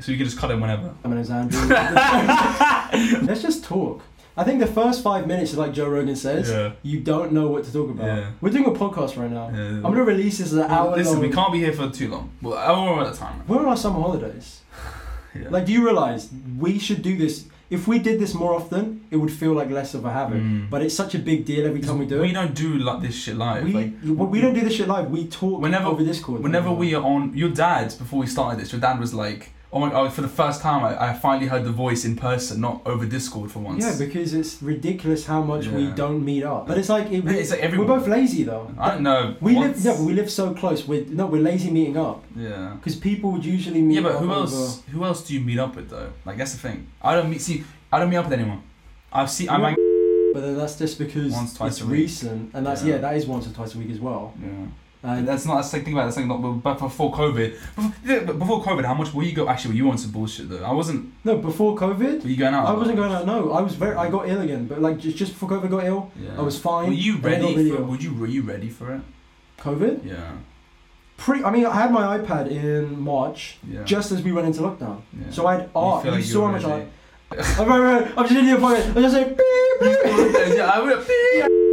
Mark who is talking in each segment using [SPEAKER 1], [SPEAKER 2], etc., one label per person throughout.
[SPEAKER 1] So you can just cut him whenever.
[SPEAKER 2] My name's Andrew. Let's just talk. I think the first five minutes is like Joe Rogan says.
[SPEAKER 1] Yeah.
[SPEAKER 2] You don't know what to talk about.
[SPEAKER 1] Yeah.
[SPEAKER 2] We're doing a podcast right now.
[SPEAKER 1] Yeah.
[SPEAKER 2] I'm gonna release this as an hour
[SPEAKER 1] Listen,
[SPEAKER 2] long.
[SPEAKER 1] we can't be here for too long. Well, I don't know at the time.
[SPEAKER 2] We're on our summer holidays.
[SPEAKER 1] Yeah.
[SPEAKER 2] Like, do you realize we should do this? If we did this more often, it would feel like less of a habit.
[SPEAKER 1] Mm.
[SPEAKER 2] But it's such a big deal every time we do
[SPEAKER 1] we
[SPEAKER 2] it.
[SPEAKER 1] don't do like this shit live.
[SPEAKER 2] We,
[SPEAKER 1] like,
[SPEAKER 2] well, we don't do this shit live. We talk
[SPEAKER 1] Whenever-
[SPEAKER 2] over Discord.
[SPEAKER 1] whenever we are on, your dad before we started this, your dad was like, "Oh my god!" For the first time, I, I finally heard the voice in person, not over Discord for once.
[SPEAKER 2] Yeah, because it's ridiculous how much we
[SPEAKER 1] Yeah.
[SPEAKER 2] don't meet up. But it's like, it,
[SPEAKER 1] it's like
[SPEAKER 2] we're both lazy though.
[SPEAKER 1] I don't know.
[SPEAKER 2] We
[SPEAKER 1] once-
[SPEAKER 2] live, yeah, but we live so close. We're no, we're lazy meeting up
[SPEAKER 1] Yeah.
[SPEAKER 2] because people would usually meet.
[SPEAKER 1] Yeah, but
[SPEAKER 2] up
[SPEAKER 1] who
[SPEAKER 2] over-
[SPEAKER 1] else? Who else do you meet up with though? Like that's the thing. I don't meet. See, I don't meet up with anyone. I've seen. I'm like,
[SPEAKER 2] But then that's just because
[SPEAKER 1] Once, twice
[SPEAKER 2] it's
[SPEAKER 1] a week.
[SPEAKER 2] recent, and that's
[SPEAKER 1] Yeah.
[SPEAKER 2] yeah. that is once or twice a week as well.
[SPEAKER 1] yeah.
[SPEAKER 2] And
[SPEAKER 1] that's not. That's the thing about it. That's like not. But before COVID, before, before COVID, how much were you go? Actually, were you on some bullshit though? I wasn't.
[SPEAKER 2] no, before COVID,
[SPEAKER 1] Were you going out?
[SPEAKER 2] I wasn't going out. No, I was very. I got ill again, but like just, just before COVID got ill,
[SPEAKER 1] Yeah.
[SPEAKER 2] I was fine.
[SPEAKER 1] Were you
[SPEAKER 2] and then I got
[SPEAKER 1] ready? For,
[SPEAKER 2] ill.
[SPEAKER 1] would you? Were you ready for it?
[SPEAKER 2] COVID?
[SPEAKER 1] Yeah.
[SPEAKER 2] Pre. I mean, I had my iPad in March,
[SPEAKER 1] Yeah.
[SPEAKER 2] just as we went into lockdown.
[SPEAKER 1] Yeah.
[SPEAKER 2] So I had art.
[SPEAKER 1] feel like you
[SPEAKER 2] saw how much I. I'm right, right. I'm just in your pocket. I'm just saying. Beep, beep.
[SPEAKER 1] yeah, I would have.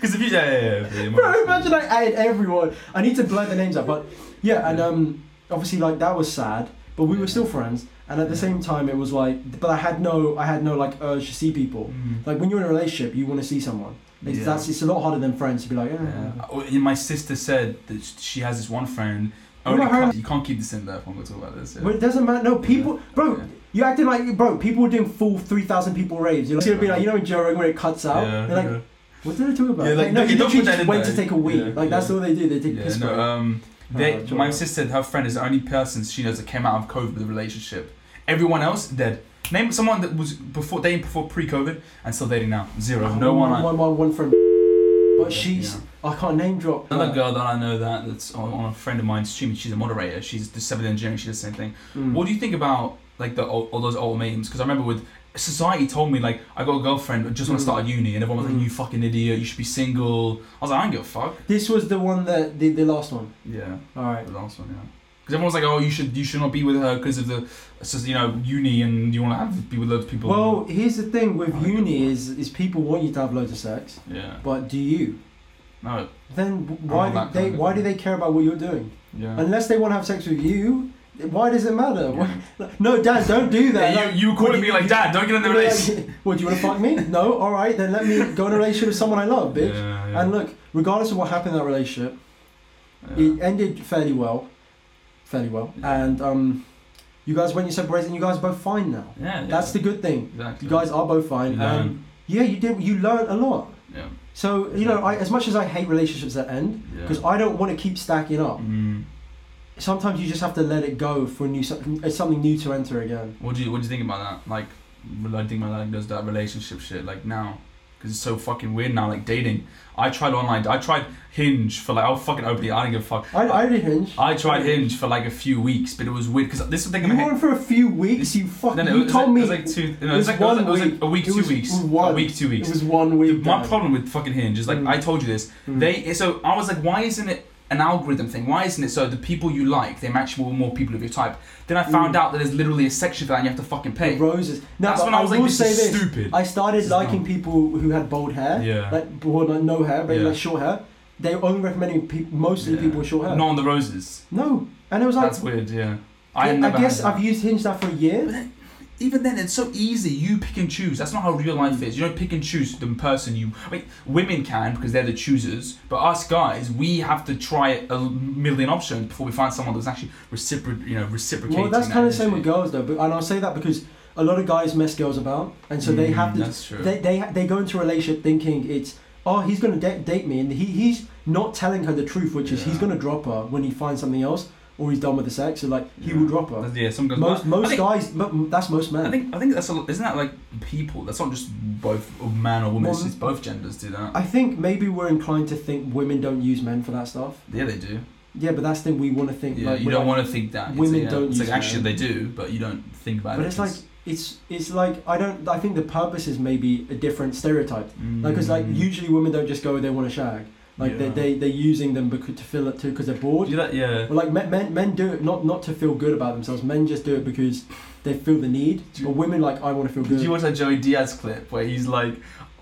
[SPEAKER 1] Because if you, yeah, yeah, yeah, yeah,
[SPEAKER 2] Bro, imagine I added everyone. I need to blur the names out, but yeah, and um, obviously like that was sad, but we were still friends, and at the
[SPEAKER 1] Yeah.
[SPEAKER 2] same time it was like, but I had no, I had no like urge to see people.
[SPEAKER 1] Mm.
[SPEAKER 2] Like when you're in a relationship, you want to see someone. It's,
[SPEAKER 1] Yeah.
[SPEAKER 2] That's it's a lot harder than friends to be like, eh.
[SPEAKER 1] Yeah. Oh, my sister said that she has this one friend. Only
[SPEAKER 2] her?
[SPEAKER 1] cou- you can't keep this in there if I'm going to talk about this. Yeah.
[SPEAKER 2] But it doesn't matter. No, people, bro,
[SPEAKER 1] Yeah.
[SPEAKER 2] you acting like, bro, people were doing full three thousand people raves. You're gonna be like, you know, in Joe Rogan where it cuts out.
[SPEAKER 1] Yeah,
[SPEAKER 2] They're like,
[SPEAKER 1] yeah.
[SPEAKER 2] What did they talk about?
[SPEAKER 1] Yeah, like,
[SPEAKER 2] no,
[SPEAKER 1] okay,
[SPEAKER 2] you
[SPEAKER 1] don't
[SPEAKER 2] literally
[SPEAKER 1] put that
[SPEAKER 2] just
[SPEAKER 1] in
[SPEAKER 2] went
[SPEAKER 1] there.
[SPEAKER 2] to take a wee.
[SPEAKER 1] Yeah,
[SPEAKER 2] like that's all they do. They take
[SPEAKER 1] Yeah,
[SPEAKER 2] piss
[SPEAKER 1] no,
[SPEAKER 2] break.
[SPEAKER 1] um,
[SPEAKER 2] Oh,
[SPEAKER 1] they,
[SPEAKER 2] Joe
[SPEAKER 1] my
[SPEAKER 2] Rogan.
[SPEAKER 1] sister said her friend is the only person she knows that came out of COVID with a relationship. Everyone else dead. Name someone that was before dating before pre-COVID and still dating now. Zero. No one. I-
[SPEAKER 2] one, one, one friend. But
[SPEAKER 1] Yeah,
[SPEAKER 2] she's,
[SPEAKER 1] yeah.
[SPEAKER 2] I can't name drop.
[SPEAKER 1] Another girl that I know that that's on, on a friend of mine's stream. She's a moderator. She's the civil engineering. She does the same thing.
[SPEAKER 2] Mm.
[SPEAKER 1] What do you think about like the all, all those old memes? Because I remember with society told me like I got a girlfriend, I just want
[SPEAKER 2] Mm.
[SPEAKER 1] to start a uni, and everyone was
[SPEAKER 2] Mm.
[SPEAKER 1] like, "You fucking idiot! You should be single." I was like, "I don't give a fuck."
[SPEAKER 2] This was the one that the, the last one.
[SPEAKER 1] Yeah,
[SPEAKER 2] All right.
[SPEAKER 1] the last one, yeah. Because everyone was like, "Oh, you should you should not be with her because of the, just, you know, uni, and you want to have be with loads of people."
[SPEAKER 2] Well, here's the thing with uni is is people want you to have loads of sex,
[SPEAKER 1] yeah,
[SPEAKER 2] but do you?
[SPEAKER 1] no,
[SPEAKER 2] Then why do they why do they care about what you're doing?
[SPEAKER 1] yeah.
[SPEAKER 2] Unless they want to have sex with you, why does it matter?
[SPEAKER 1] Yeah.
[SPEAKER 2] No, Dad, don't do that.
[SPEAKER 1] Yeah, you you calling me like, "Dad, don't get in the
[SPEAKER 2] You're like,
[SPEAKER 1] relationship."
[SPEAKER 2] What do you want to fuck me? No, all right, then let me go in a relationship with someone I love, bitch.
[SPEAKER 1] Yeah, yeah.
[SPEAKER 2] And look, regardless of what happened in that relationship, it ended fairly well, fairly well, and um, you guys went your separate ways, and you guys are both fine now.
[SPEAKER 1] yeah.
[SPEAKER 2] That's the good thing.
[SPEAKER 1] exactly.
[SPEAKER 2] You guys are both fine,
[SPEAKER 1] You
[SPEAKER 2] and yeah, you did. You learned a lot.
[SPEAKER 1] Yeah.
[SPEAKER 2] So you know, I, as much as I hate relationships that end, because I don't want to keep stacking up.
[SPEAKER 1] Mm.
[SPEAKER 2] Sometimes you just have to let it go for a new something, it's something new to enter again.
[SPEAKER 1] What do you What do you think about that? Like, I think about like does that relationship shit like now? Because it's so fucking weird now. Like dating. I tried online. I tried Hinge for like. I'll fucking open it. I don't give a fuck.
[SPEAKER 2] I, I did Hinge.
[SPEAKER 1] I tried Hinge for like a few weeks, but it was weird because this is the thing.
[SPEAKER 2] You went for a few weeks. You fucking. You
[SPEAKER 1] was
[SPEAKER 2] told
[SPEAKER 1] like,
[SPEAKER 2] me
[SPEAKER 1] it was like two. No,
[SPEAKER 2] it
[SPEAKER 1] it was
[SPEAKER 2] was
[SPEAKER 1] like, it was
[SPEAKER 2] one
[SPEAKER 1] like, it was like
[SPEAKER 2] week.
[SPEAKER 1] a week,
[SPEAKER 2] It
[SPEAKER 1] two
[SPEAKER 2] was-
[SPEAKER 1] weeks,
[SPEAKER 2] one.
[SPEAKER 1] a week, two weeks.
[SPEAKER 2] it was one week.
[SPEAKER 1] My problem with fucking Hinge is like
[SPEAKER 2] Mm.
[SPEAKER 1] I told you this.
[SPEAKER 2] Mm.
[SPEAKER 1] They so I was like, why isn't it an algorithm thing? Why isn't it so the people you like they match with more people of your type? Then I found
[SPEAKER 2] Mm.
[SPEAKER 1] out that there's literally a section for that and you have to fucking
[SPEAKER 2] The
[SPEAKER 1] pay.
[SPEAKER 2] roses. No,
[SPEAKER 1] That's when I was like, this is
[SPEAKER 2] this.
[SPEAKER 1] stupid.
[SPEAKER 2] I started
[SPEAKER 1] This
[SPEAKER 2] liking people who had bold hair.
[SPEAKER 1] Yeah.
[SPEAKER 2] Like, well, like no hair, but
[SPEAKER 1] Yeah.
[SPEAKER 2] like short hair. They were only recommending pe- mostly
[SPEAKER 1] Yeah.
[SPEAKER 2] people with short hair.
[SPEAKER 1] Not on the roses.
[SPEAKER 2] No, and it was like.
[SPEAKER 1] That's weird. Yeah.
[SPEAKER 2] I,
[SPEAKER 1] never
[SPEAKER 2] guess. I've used Hinge now for a year.
[SPEAKER 1] Even then, it's so easy. You pick and choose. That's not how real life is. You don't pick and choose the person you. I mean, women can because they're the choosers, but us guys, we have to try a million options before we find someone that's actually recipro- you know, reciprocating.
[SPEAKER 2] Well, that's
[SPEAKER 1] that
[SPEAKER 2] kind of the same with girls though, but and I'll say that because a lot of guys mess girls about, and so they
[SPEAKER 1] Mm,
[SPEAKER 2] have to.
[SPEAKER 1] That's true.
[SPEAKER 2] They, they they go into a relationship thinking it's oh he's gonna da- date me, and he he's not telling her the truth, which is he's gonna drop her when he finds something else or he's done with the sex. So like he
[SPEAKER 1] Yeah.
[SPEAKER 2] will drop her.
[SPEAKER 1] Yeah, some guys.
[SPEAKER 2] Most most
[SPEAKER 1] think-
[SPEAKER 2] guys, but that's most men.
[SPEAKER 1] I think I think that's a, lot- isn't that like people? That's not just both man or woman. it's,
[SPEAKER 2] Well,
[SPEAKER 1] it's both genders do that.
[SPEAKER 2] I think maybe we're inclined to think women don't use men for that stuff.
[SPEAKER 1] yeah, they do.
[SPEAKER 2] Yeah, but that's the thing we want to think.
[SPEAKER 1] Yeah,
[SPEAKER 2] like,
[SPEAKER 1] you don't
[SPEAKER 2] like-
[SPEAKER 1] want to think that.
[SPEAKER 2] Women
[SPEAKER 1] yeah,
[SPEAKER 2] don't
[SPEAKER 1] It's like actually
[SPEAKER 2] men.
[SPEAKER 1] they do, but you don't think about
[SPEAKER 2] But
[SPEAKER 1] it.
[SPEAKER 2] But it's like it's it's like I don't. I think the purpose is maybe a different stereotype. Like, cause like
[SPEAKER 1] Mm.
[SPEAKER 2] usually women don't just go they want to shag. Like
[SPEAKER 1] Yeah.
[SPEAKER 2] they they they're using them because to fill it too because they're bored.
[SPEAKER 1] That, yeah.
[SPEAKER 2] Well, like men, men, men do it not not to feel good about themselves. Men just do it because they feel the need. But women like I want to feel
[SPEAKER 1] Did
[SPEAKER 2] good.
[SPEAKER 1] you watch that Joey Diaz clip where he's like,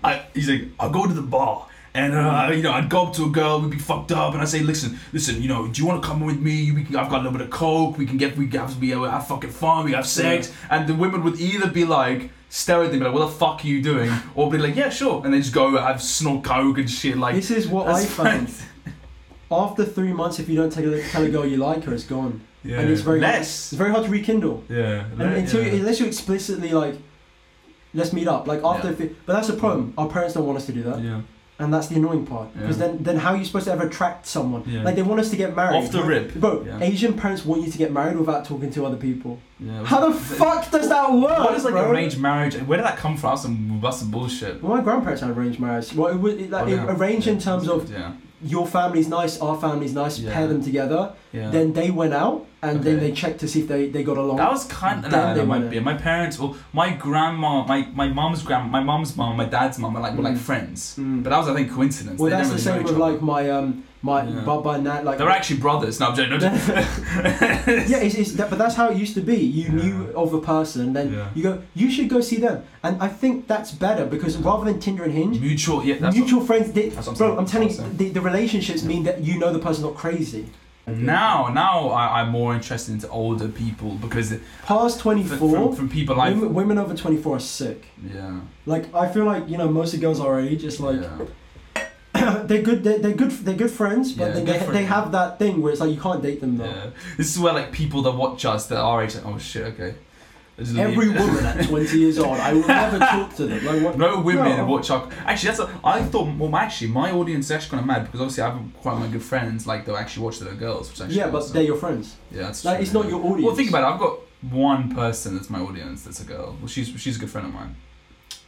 [SPEAKER 1] I, he's like, I'll go to the bar and uh, you know I'd go up to a girl, we'd be fucked up, and I say, listen, listen, you know, do you want to come with me? We can, I've got a little bit of coke. We can get, we can have, we have fucking fun. We have sex, and the women would either be like. Stare at them, be like, "What the fuck are you doing?" Or be like, "Yeah, sure," and then just go have snort coke and shit. Like,
[SPEAKER 2] this is what I found. After three months, if you don't tell a, tell a girl you like her, it's gone.
[SPEAKER 1] Yeah.
[SPEAKER 2] And it's very hard,
[SPEAKER 1] less.
[SPEAKER 2] it's very hard to rekindle.
[SPEAKER 1] Yeah.
[SPEAKER 2] And until
[SPEAKER 1] yeah.
[SPEAKER 2] unless you explicitly like, let's meet up. Like after,
[SPEAKER 1] Yeah.
[SPEAKER 2] but that's the problem. Our parents don't want us to do that,
[SPEAKER 1] yeah.
[SPEAKER 2] And that's the annoying part. Because
[SPEAKER 1] Yeah.
[SPEAKER 2] then, then how are you supposed to ever attract someone?
[SPEAKER 1] Yeah.
[SPEAKER 2] Like they want us to get married.
[SPEAKER 1] Off the rip.
[SPEAKER 2] Bro,
[SPEAKER 1] Yeah.
[SPEAKER 2] Asian parents want you to get married without talking to other people. How the fuck does that work?
[SPEAKER 1] What is like
[SPEAKER 2] bro?
[SPEAKER 1] arranged marriage? Where did that come from? That's some, that's some bullshit.
[SPEAKER 2] Well, my grandparents had arranged marriage. Well, it was it, like,
[SPEAKER 1] Oh,
[SPEAKER 2] arranged in terms of your family's nice, our family's nice, pair them together. Then they went out and then they checked to see if they, they got along.
[SPEAKER 1] that was kind of no,
[SPEAKER 2] they
[SPEAKER 1] that might be. My parents, well, my grandma, my my mom's grand, my mom's mom, my dad's mom, were like were like
[SPEAKER 2] Mm.
[SPEAKER 1] friends.
[SPEAKER 2] Mm.
[SPEAKER 1] But that was, I think, coincidence.
[SPEAKER 2] well,
[SPEAKER 1] They
[SPEAKER 2] that's the same with like my um my
[SPEAKER 1] Yeah.
[SPEAKER 2] but by now like
[SPEAKER 1] They're actually brothers. No, I'm joking. No, I'm joking.
[SPEAKER 2] yeah, it's, it's that, but that's how it used to be. You
[SPEAKER 1] Yeah.
[SPEAKER 2] knew of a person, then
[SPEAKER 1] Yeah.
[SPEAKER 2] you go, you should go see them, and I think that's better because rather than Tinder and Hinge,
[SPEAKER 1] mutual. Yeah,
[SPEAKER 2] mutual friends. They,
[SPEAKER 1] what
[SPEAKER 2] bro. I'm telling you, the, the relationships mean that you know the person's not crazy.
[SPEAKER 1] Now, now I, I'm more interested into older people because
[SPEAKER 2] Past 24,
[SPEAKER 1] from, from people like
[SPEAKER 2] women, women over 24 are sick.
[SPEAKER 1] yeah,
[SPEAKER 2] Like I feel like you know most of the girls our age, it's like
[SPEAKER 1] yeah,
[SPEAKER 2] they're good. They're, they're good. They're good friends, but
[SPEAKER 1] Yeah, good
[SPEAKER 2] they, they have that thing where it's like you can't date them though.
[SPEAKER 1] yeah. This is where like people that watch us that are age, like, oh shit, okay.
[SPEAKER 2] Every woman at 20 years old, I will never talk to them. Like what?
[SPEAKER 1] No women
[SPEAKER 2] No.
[SPEAKER 1] watch our. Actually, that's. A, I thought. Well, actually, my audience is actually kind of mad because obviously I have quite my good friends like they'll actually watch their girls. Which actually
[SPEAKER 2] Yeah, but they're your friends.
[SPEAKER 1] yeah, that's
[SPEAKER 2] Like
[SPEAKER 1] true,
[SPEAKER 2] it's not your audience.
[SPEAKER 1] Well, think about it. I've got one person that's my audience. That's a girl. Well, she's she's a good friend of mine.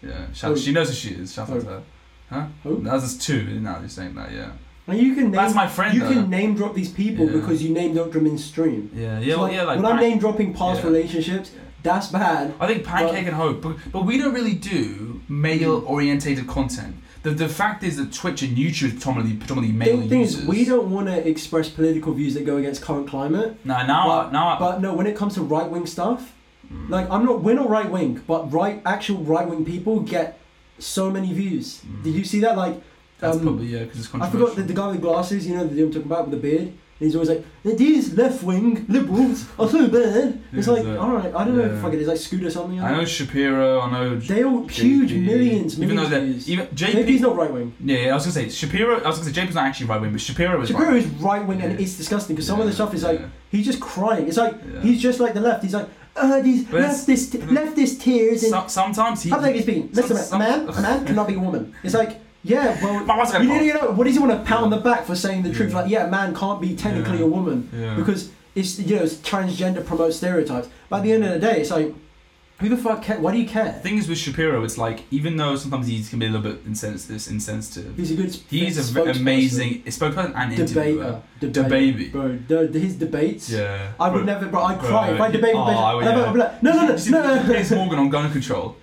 [SPEAKER 1] Yeah, shout, she knows who she is. Shout out to her. Huh?
[SPEAKER 2] Who?
[SPEAKER 1] That's just two. Now you're saying that. Yeah.
[SPEAKER 2] And you can name.
[SPEAKER 1] That's my friend.
[SPEAKER 2] you
[SPEAKER 1] though.
[SPEAKER 2] can name drop these people
[SPEAKER 1] Yeah.
[SPEAKER 2] because you name drop them in stream.
[SPEAKER 1] Yeah, yeah, well, yeah. Like
[SPEAKER 2] when I'm name dropping past
[SPEAKER 1] Yeah.
[SPEAKER 2] relationships. That's bad.
[SPEAKER 1] I think Pancake and Hope, but, but we don't really do male-orientated content. The, the fact is that Twitch and YouTube predominantly predominantly male
[SPEAKER 2] Thing, thing
[SPEAKER 1] users.
[SPEAKER 2] is, we don't want to express political views that go against current climate.
[SPEAKER 1] Nah, now
[SPEAKER 2] But-
[SPEAKER 1] now I-
[SPEAKER 2] But no, when it comes to right wing stuff,
[SPEAKER 1] Mm.
[SPEAKER 2] like I'm not. We're not right wing, but right actual right wing people get so many views.
[SPEAKER 1] Mm.
[SPEAKER 2] Did you see that? Like,
[SPEAKER 1] that's
[SPEAKER 2] um,
[SPEAKER 1] probably yeah, because it's controversial.
[SPEAKER 2] I forgot the, the guy with glasses. You know the dude I'm talking about with the beard. He's always like, these left wing liberals are so bad. It's like,
[SPEAKER 1] that?
[SPEAKER 2] all right, I don't know if
[SPEAKER 1] Yeah.
[SPEAKER 2] fucking it's like Scooter or something.
[SPEAKER 1] I know Shapiro. I know
[SPEAKER 2] They all huge
[SPEAKER 1] JP.
[SPEAKER 2] millions,
[SPEAKER 1] Even though
[SPEAKER 2] millions
[SPEAKER 1] they're
[SPEAKER 2] of views.
[SPEAKER 1] even
[SPEAKER 2] JP's
[SPEAKER 1] JP.
[SPEAKER 2] not right wing.
[SPEAKER 1] Yeah, yeah, I was gonna say Shapiro. I was gonna say JP's not actually right wing, but Shapiro is
[SPEAKER 2] Shapiro
[SPEAKER 1] right.
[SPEAKER 2] is right wing and it's disgusting because some of the stuff is like
[SPEAKER 1] yeah,
[SPEAKER 2] he's just crying. It's like
[SPEAKER 1] yeah.
[SPEAKER 2] he's just like the left. He's like, uh, these leftist leftist tears and
[SPEAKER 1] So- sometimes he.
[SPEAKER 2] how big he speaking? Listen, man,
[SPEAKER 1] some-
[SPEAKER 2] a man, a man cannot be a woman. It's like, yeah, well,
[SPEAKER 1] But what's gonna
[SPEAKER 2] you know, you know, what does he want to pat on the back for saying the truth? Like, yeah, a man can't be technically
[SPEAKER 1] Yeah.
[SPEAKER 2] a woman
[SPEAKER 1] Yeah.
[SPEAKER 2] because it's you know it's transgender promotes stereotypes. But at the end of the day, it's like, who the fuck care? Why do you care?
[SPEAKER 1] The thing is with Shapiro, it's like even though sometimes he can be a little bit insensitive, insensitive.
[SPEAKER 2] He's a good.
[SPEAKER 1] He's a v-
[SPEAKER 2] spokesperson.
[SPEAKER 1] amazing spokesperson and interviewer.
[SPEAKER 2] debater,
[SPEAKER 1] Debaby.
[SPEAKER 2] bro. The, his debates.
[SPEAKER 1] Yeah.
[SPEAKER 2] I would
[SPEAKER 1] Bro.
[SPEAKER 2] never, bro. I'd
[SPEAKER 1] Bro,
[SPEAKER 2] cry if I debate with
[SPEAKER 1] oh,
[SPEAKER 2] Ben.
[SPEAKER 1] I would-
[SPEAKER 2] I'd
[SPEAKER 1] yeah.
[SPEAKER 2] be like, no, no, no,
[SPEAKER 1] you see
[SPEAKER 2] no, no.
[SPEAKER 1] Piers Morgan on gun control.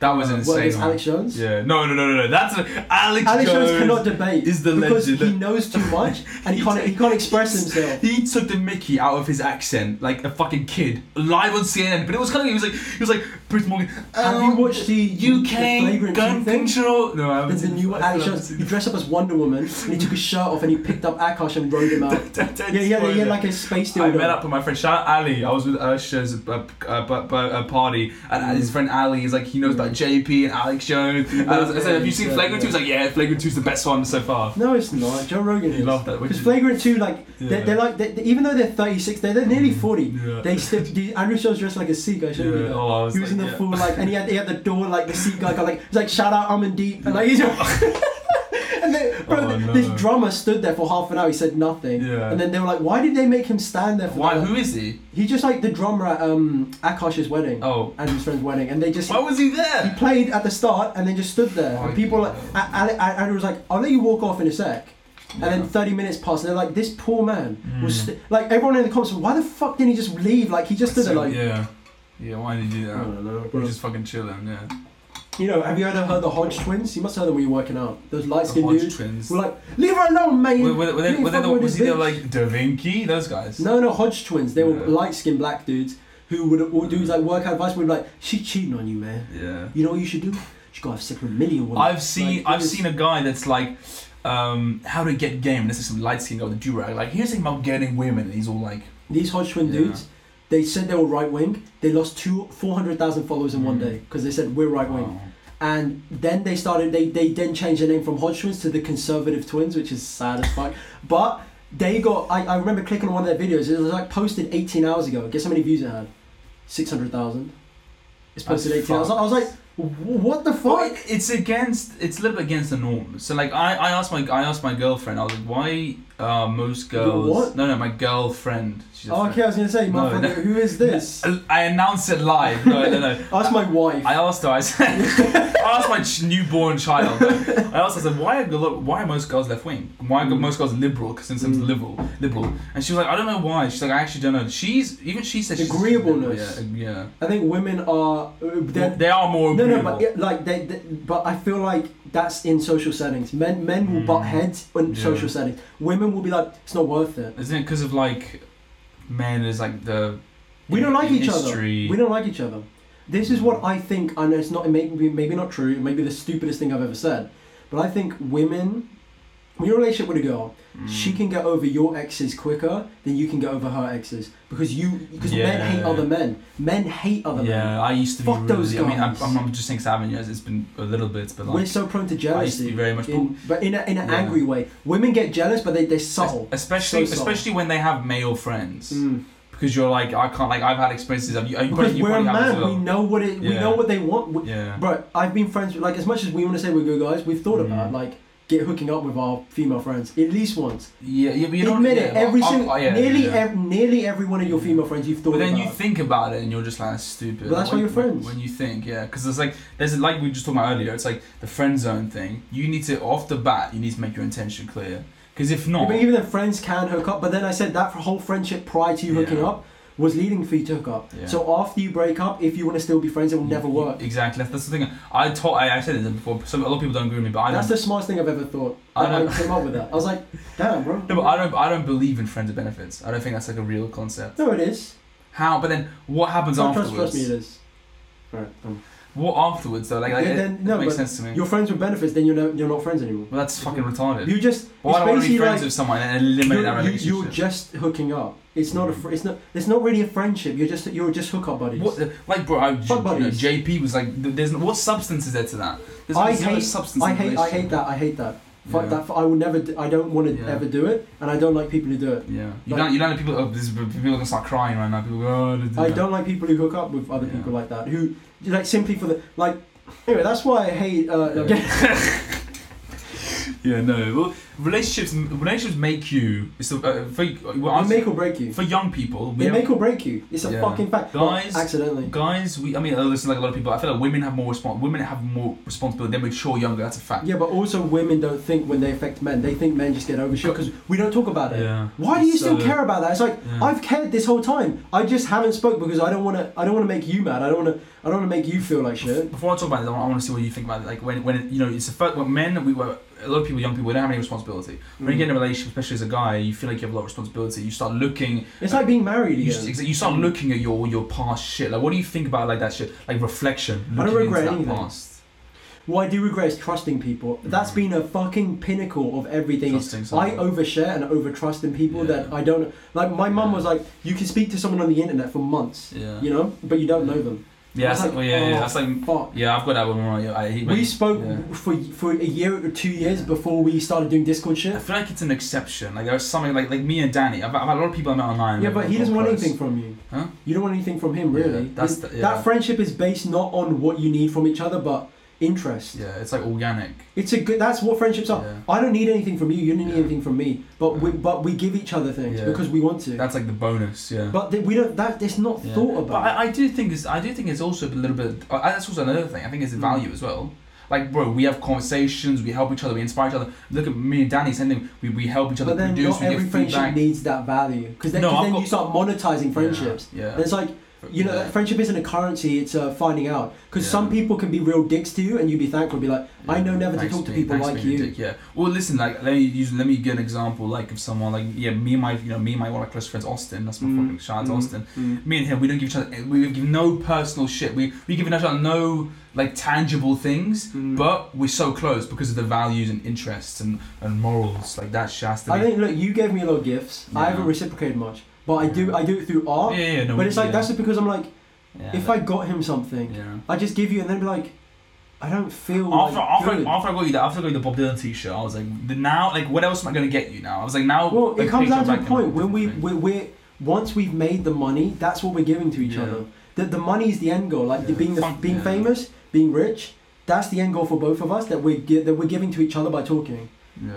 [SPEAKER 1] That was
[SPEAKER 2] Uh,
[SPEAKER 1] insane.
[SPEAKER 2] What, against. Alex Jones?
[SPEAKER 1] Yeah. No, no, no, no, no. That's a, Alex,
[SPEAKER 2] Alex Jones,
[SPEAKER 1] Jones.
[SPEAKER 2] cannot debate
[SPEAKER 1] is the
[SPEAKER 2] because
[SPEAKER 1] legend.
[SPEAKER 2] he knows too much and he
[SPEAKER 1] He
[SPEAKER 2] can't.
[SPEAKER 1] t-
[SPEAKER 2] He can't express himself.
[SPEAKER 1] He took the Mickey out of his accent like a fucking kid, live on CNN. But it was kind of he was like he was like Piers Morgan.
[SPEAKER 2] Have
[SPEAKER 1] um,
[SPEAKER 2] you watched the
[SPEAKER 1] UK gun control? No, I haven't.
[SPEAKER 2] There's the new one.
[SPEAKER 1] I
[SPEAKER 2] Alex
[SPEAKER 1] still
[SPEAKER 2] Jones. He dressed up as Wonder Woman and he took his shirt off and he picked up Akaash and rode him out. Yeah, yeah, had like a space
[SPEAKER 1] deal.
[SPEAKER 2] I
[SPEAKER 1] met up with my friend. Shout Ali. I was with Usher's uh, uh, bu- bu- uh, party, and his friend Ali is like he knows about JP and Alex Jones. And I, was, I said, "Have you seen
[SPEAKER 2] Yeah,
[SPEAKER 1] Flagrant 2?
[SPEAKER 2] yeah.
[SPEAKER 1] He's like, "Yeah, Flagrant 2 is the best one so far."
[SPEAKER 2] No, it's not. Joe Rogan
[SPEAKER 1] He
[SPEAKER 2] is.
[SPEAKER 1] loved that.
[SPEAKER 2] Because Flagrant 2, like, they're, they're like, they, they- even though they're 36, they're, they're nearly 40.
[SPEAKER 1] Yeah.
[SPEAKER 2] They still, Andrew Schulz's dressed like a Sikh, I showed you
[SPEAKER 1] Yeah. Oh, I was
[SPEAKER 2] he was in the
[SPEAKER 1] yeah.
[SPEAKER 2] full, like, and he had, he had the door, like, the seat guy, got, like, he's like, shout out Amandeep, and like, he's And then, bro,
[SPEAKER 1] Oh, no.
[SPEAKER 2] this drummer stood there for half an hour, he said nothing.
[SPEAKER 1] Yeah.
[SPEAKER 2] And then they were like, why did they make him stand there for
[SPEAKER 1] Why?
[SPEAKER 2] that?
[SPEAKER 1] Who is he?
[SPEAKER 2] He just like the drummer at um, Akaash's wedding,
[SPEAKER 1] Oh,
[SPEAKER 2] And his friend's wedding, and they just.
[SPEAKER 1] why was he there?
[SPEAKER 2] He played at the start and then just stood there.
[SPEAKER 1] Why
[SPEAKER 2] and people, like,
[SPEAKER 1] he-
[SPEAKER 2] A- A- Andrew was like, "I'll let you walk off in a sec." And then 30 minutes passed, and they're like, "This poor man was
[SPEAKER 1] Mm.
[SPEAKER 2] st- like." Everyone in the comments, "Why the fuck didn't he just leave? Like he just stood there, like."
[SPEAKER 1] yeah, yeah. Why did he do
[SPEAKER 2] I
[SPEAKER 1] that?
[SPEAKER 2] don't know, bro.
[SPEAKER 1] was just fucking chilling. Yeah.
[SPEAKER 2] You know, have you ever heard the Hodge twins? You must have heard them when you're working out. Those light
[SPEAKER 1] The
[SPEAKER 2] skinned
[SPEAKER 1] Hodge
[SPEAKER 2] dudes.
[SPEAKER 1] twins.
[SPEAKER 2] We're like, leave her alone, man.
[SPEAKER 1] Were, were, were they, were they, the, was he the, like Da Vinci? Those guys.
[SPEAKER 2] No, no, Hodge twins. They were
[SPEAKER 1] Yeah.
[SPEAKER 2] light skinned black dudes who would all do like workout advice. Would be like, she cheating on you, man.
[SPEAKER 1] Yeah.
[SPEAKER 2] You know what you should do? You gotta have sex with a million women.
[SPEAKER 1] I've seen
[SPEAKER 2] Like,
[SPEAKER 1] I've
[SPEAKER 2] it was-
[SPEAKER 1] seen a guy that's like, um, how to get game. This is some light skin guy with a durag. Like here's the thing about getting women, and he's all like,
[SPEAKER 2] These Hodge twin
[SPEAKER 1] Yeah.
[SPEAKER 2] dudes. They said they were right wing. They lost two four hundred thousand followers in one
[SPEAKER 1] Mm.
[SPEAKER 2] day because they said we're right wing.
[SPEAKER 1] wow.
[SPEAKER 2] And then they started. They they then changed their name from Hodge twins to the Conservative Twins, which is sad as fuck. But they got. I, I remember clicking on one of their videos. It was like posted 18 hours ago. Guess how many views it had? 600,000. It's posted
[SPEAKER 1] That's
[SPEAKER 2] 18 hours. I was like, what the fuck?
[SPEAKER 1] it, it's against. It's a little bit against the norm. So like, I, I asked my I asked my girlfriend. I was like, why uh, most girls?
[SPEAKER 2] what?
[SPEAKER 1] No, no, my girlfriend. She's a
[SPEAKER 2] Oh, okay, I was gonna say,
[SPEAKER 1] No,
[SPEAKER 2] motherfucker,
[SPEAKER 1] no.
[SPEAKER 2] who is this?
[SPEAKER 1] I announced it live. No, no, no.
[SPEAKER 2] Ask my wife.
[SPEAKER 1] I asked her. I said, I asked my ch- newborn child. I asked. her, I said, why are why are most girls left wing? Why are
[SPEAKER 2] Mm.
[SPEAKER 1] most girls liberal? Because since
[SPEAKER 2] Mm.
[SPEAKER 1] liberal, liberal. And she was like, I don't know why. She's like, I actually don't know. She's even she said she's
[SPEAKER 2] Agreeableness.
[SPEAKER 1] Yeah, yeah.
[SPEAKER 2] I think women are. Uh, they're,
[SPEAKER 1] They are more
[SPEAKER 2] no,
[SPEAKER 1] agreeable.
[SPEAKER 2] no, but yeah, like they, they, but I feel like that's in social settings. Men, men will
[SPEAKER 1] Mm.
[SPEAKER 2] butt heads in
[SPEAKER 1] Yeah.
[SPEAKER 2] social settings. Women will be like, it's not worth it.
[SPEAKER 1] Isn't it because of like men is like the
[SPEAKER 2] We don't like each
[SPEAKER 1] history.
[SPEAKER 2] other. We don't like each other. This is what I think. I know it's not maybe maybe not true. Maybe the stupidest thing I've ever said. But I think women, when you're relationship with a girl,
[SPEAKER 1] Mm.
[SPEAKER 2] she can get over your exes quicker than you can get over her exes because you because men hate other men. Men hate other men.
[SPEAKER 1] Yeah, I used to
[SPEAKER 2] Fuck
[SPEAKER 1] be really.
[SPEAKER 2] those
[SPEAKER 1] I mean, I'm,
[SPEAKER 2] guys.
[SPEAKER 1] I'm, I'm just saying seven years. It's been a little bit, but like
[SPEAKER 2] We're so prone to
[SPEAKER 1] I used to
[SPEAKER 2] jealousy.
[SPEAKER 1] be very much.
[SPEAKER 2] in, but in, a, in an
[SPEAKER 1] Yeah.
[SPEAKER 2] angry way. Women get jealous, but they, they're subtle.
[SPEAKER 1] especially
[SPEAKER 2] So subtle.
[SPEAKER 1] especially when they have male friends.
[SPEAKER 2] Mm.
[SPEAKER 1] because you're like I can't like I've had experiences of you. you
[SPEAKER 2] Because
[SPEAKER 1] probably,
[SPEAKER 2] we're a
[SPEAKER 1] probably have as
[SPEAKER 2] man,
[SPEAKER 1] well.
[SPEAKER 2] we know what it. We know what they want. We,
[SPEAKER 1] Yeah.
[SPEAKER 2] But I've been friends with like as much as we want to say we're good guys. We've thought
[SPEAKER 1] Mm.
[SPEAKER 2] about like get hooking up with our female friends at least once.
[SPEAKER 1] Yeah, yeah, but you don't
[SPEAKER 2] Admit it.
[SPEAKER 1] yeah,
[SPEAKER 2] Every single,
[SPEAKER 1] yeah,
[SPEAKER 2] nearly, ev- nearly every one of your female friends you've thought
[SPEAKER 1] But then
[SPEAKER 2] about.
[SPEAKER 1] you think about it and you're just like stupid.
[SPEAKER 2] But that's why
[SPEAKER 1] When-
[SPEAKER 2] you're friends.
[SPEAKER 1] When you think, yeah, because it's like there's like we just talked about earlier. It's like the friend zone thing. You need to off the bat. You need to make your intention clear. Because if
[SPEAKER 2] Yeah,
[SPEAKER 1] not,
[SPEAKER 2] but even then, friends can hook up. But then I said that for whole friendship prior to you hooking up was leading for you to hook up.
[SPEAKER 1] Yeah.
[SPEAKER 2] So after you break up, if you want to still be friends, it will never work.
[SPEAKER 1] Exactly. That's, the thing. I taught. I, I said it before. Some a lot of people don't agree with me, but I
[SPEAKER 2] That's the smartest thing I've ever thought.
[SPEAKER 1] I
[SPEAKER 2] I, came up with that. I was like, damn, bro.
[SPEAKER 1] No, but I don't. I don't believe in friends with benefits. I don't think that's like a real concept.
[SPEAKER 2] No, it is.
[SPEAKER 1] How? But then what happens
[SPEAKER 2] No, trust,
[SPEAKER 1] afterwards?
[SPEAKER 2] trust me, it is. Right. Um,
[SPEAKER 1] What afterwards though? Like, like
[SPEAKER 2] Yeah,
[SPEAKER 1] it,
[SPEAKER 2] then-
[SPEAKER 1] it
[SPEAKER 2] no,
[SPEAKER 1] makes
[SPEAKER 2] but
[SPEAKER 1] sense to me.
[SPEAKER 2] you're friends with benefits, then you're no, you're not friends anymore.
[SPEAKER 1] Well, that's fucking retarded.
[SPEAKER 2] You just
[SPEAKER 1] Well, I
[SPEAKER 2] it's
[SPEAKER 1] don't want to be friends
[SPEAKER 2] like
[SPEAKER 1] with someone and eliminate
[SPEAKER 2] you're,
[SPEAKER 1] that relationship.
[SPEAKER 2] you're just hooking up. It's not a fr- it's not it's not really a friendship. You're just you're just hookup buddies.
[SPEAKER 1] What, the- like, bro, I,
[SPEAKER 2] Fuck
[SPEAKER 1] you know. JP was like, there's what substance is there to that? There's,
[SPEAKER 2] I
[SPEAKER 1] no
[SPEAKER 2] hate-
[SPEAKER 1] substance.
[SPEAKER 2] I hate I hate that. I hate that. Fuck
[SPEAKER 1] Yeah.
[SPEAKER 2] that. I will never. Do, I don't want to
[SPEAKER 1] Yeah.
[SPEAKER 2] ever do it, and I don't like people who do it.
[SPEAKER 1] Yeah, you
[SPEAKER 2] Like-
[SPEAKER 1] don't. You don't. People. Oh, this, people are gonna start crying right now. People go. Oh, did
[SPEAKER 2] I
[SPEAKER 1] that."
[SPEAKER 2] don't like people who hook up with other
[SPEAKER 1] Yeah.
[SPEAKER 2] people like that. Who like simply for the like. Anyway, that's why I hate. Uh,
[SPEAKER 1] Yeah. no. Well, relationships. Relationships make you. It's a, uh, for well,
[SPEAKER 2] They make or break you.
[SPEAKER 1] for young people.
[SPEAKER 2] They make or break you. It's a
[SPEAKER 1] Yeah.
[SPEAKER 2] fucking fact. Well,
[SPEAKER 1] Guys-
[SPEAKER 2] accidentally.
[SPEAKER 1] guys. We. I mean, uh, listen, like a lot of people. I feel like women have more respons. Women have more responsibility. They mature younger. That's a fact.
[SPEAKER 2] Yeah, but also women don't think when they affect men. They think men just get over shit because we don't talk about it.
[SPEAKER 1] Yeah.
[SPEAKER 2] Why do you
[SPEAKER 1] It's,
[SPEAKER 2] still care about that? It's like
[SPEAKER 1] yeah.
[SPEAKER 2] I've cared this whole time. I just haven't spoke because I don't want to. I don't want to make you mad. I don't want to. I don't want to make you feel like shit.
[SPEAKER 1] Before I talk about it, I want to see what you think about it. Like when, when it, you know, it's the first. When men, we were a lot of people, young people, don't have any responsibility. When you get in a relationship, especially as a guy, you feel like you have a lot of responsibility. You start looking.
[SPEAKER 2] It's like being married
[SPEAKER 1] You, you start looking at your your past shit. Like, what do you think about like that shit? Like reflection.
[SPEAKER 2] I don't regret anything.
[SPEAKER 1] past.
[SPEAKER 2] What I do regret is trusting people. That's
[SPEAKER 1] Mm.
[SPEAKER 2] been a fucking pinnacle of everything.
[SPEAKER 1] Trusting
[SPEAKER 2] I overshare and overtrust in people
[SPEAKER 1] Yeah.
[SPEAKER 2] that I don't. Like my mum
[SPEAKER 1] Yeah.
[SPEAKER 2] was like, you can speak to someone on the internet for months,
[SPEAKER 1] Yeah.
[SPEAKER 2] you know, but you don't know them.
[SPEAKER 1] Yeah. That's like, well, yeah, yeah.
[SPEAKER 2] oh,
[SPEAKER 1] That's like.
[SPEAKER 2] Fuck.
[SPEAKER 1] Yeah, I've got that one. Right. I
[SPEAKER 2] We spoke
[SPEAKER 1] yeah.
[SPEAKER 2] for for a year or two years before we started doing Discord shit.
[SPEAKER 1] I feel like it's an exception. Like there's something like like me and Danny. I've, I've had a lot of people I met online.
[SPEAKER 2] Yeah, but he doesn't want
[SPEAKER 1] close.
[SPEAKER 2] anything from you.
[SPEAKER 1] Huh?
[SPEAKER 2] You don't want anything from him,
[SPEAKER 1] Yeah,
[SPEAKER 2] really.
[SPEAKER 1] that's the- yeah.
[SPEAKER 2] That friendship is based not on what you need from each other, but interest.
[SPEAKER 1] Yeah, it's like organic.
[SPEAKER 2] It's a good. That's what friendships are.
[SPEAKER 1] Yeah.
[SPEAKER 2] I don't need anything from you. You don't need
[SPEAKER 1] Yeah.
[SPEAKER 2] anything from me. But we but we give each other things
[SPEAKER 1] Yeah.
[SPEAKER 2] because we want to.
[SPEAKER 1] That's like the bonus. Yeah.
[SPEAKER 2] but th- we don't. That it's not
[SPEAKER 1] Yeah.
[SPEAKER 2] thought about.
[SPEAKER 1] But I, I do think it's I do think it's also a little bit. Uh, that's also another thing. I think it's the
[SPEAKER 2] Mm.
[SPEAKER 1] value as well. Like, bro, we have conversations, we help each other, we inspire each other. Look at me and Danny, same thing. We, we help each other
[SPEAKER 2] But then
[SPEAKER 1] produce,
[SPEAKER 2] not
[SPEAKER 1] we
[SPEAKER 2] every friendship
[SPEAKER 1] feedback.
[SPEAKER 2] needs that value because then,
[SPEAKER 1] No,
[SPEAKER 2] 'cause
[SPEAKER 1] I've
[SPEAKER 2] then
[SPEAKER 1] got-
[SPEAKER 2] you start monetizing friendships.
[SPEAKER 1] Yeah.
[SPEAKER 2] And it's like You know,
[SPEAKER 1] Yeah.
[SPEAKER 2] friendship isn't a currency; it's a finding out. Because
[SPEAKER 1] Yeah.
[SPEAKER 2] some people can be real dicks to you, and you'd be thankful, be like, I know never to talk to people
[SPEAKER 1] thanks
[SPEAKER 2] like you.
[SPEAKER 1] dick, yeah. Well, listen, like let me use let me give an example. Like if someone like yeah, me and my you know me and my one of my close friends Austin. That's my
[SPEAKER 2] Mm,
[SPEAKER 1] fucking shout out to
[SPEAKER 2] mm,
[SPEAKER 1] Austin.
[SPEAKER 2] mm.
[SPEAKER 1] Me and him, we don't give each other we give no personal shit. We we give each other no like tangible things,
[SPEAKER 2] Mm.
[SPEAKER 1] but we're so close because of the values and interests and, and morals. Like that shit has to be.
[SPEAKER 2] I think, look, you gave me a lot of gifts. I haven't reciprocated much, but I do. I do it through art.
[SPEAKER 1] yeah, yeah, no,
[SPEAKER 2] but it's like
[SPEAKER 1] yeah.
[SPEAKER 2] that's just because I'm like,
[SPEAKER 1] Yeah,
[SPEAKER 2] if
[SPEAKER 1] that-
[SPEAKER 2] I got him something,
[SPEAKER 1] yeah.
[SPEAKER 2] I just give you, and then be like, I don't feel
[SPEAKER 1] After,
[SPEAKER 2] like
[SPEAKER 1] after,
[SPEAKER 2] good.
[SPEAKER 1] after I got you that, after I got you the Bob Dylan t-shirt, I was like, the now, like, what else am I gonna get you now? I was like, now.
[SPEAKER 2] Well,
[SPEAKER 1] like,
[SPEAKER 2] it comes down to a point when we we're, we're once we've made the money, that's what we're giving to each
[SPEAKER 1] Yeah.
[SPEAKER 2] other. The the money is the end goal. Like the being the,
[SPEAKER 1] Fuck,
[SPEAKER 2] being famous, being rich. That's the end goal for both of us. That we gi- that we're giving to each other by talking.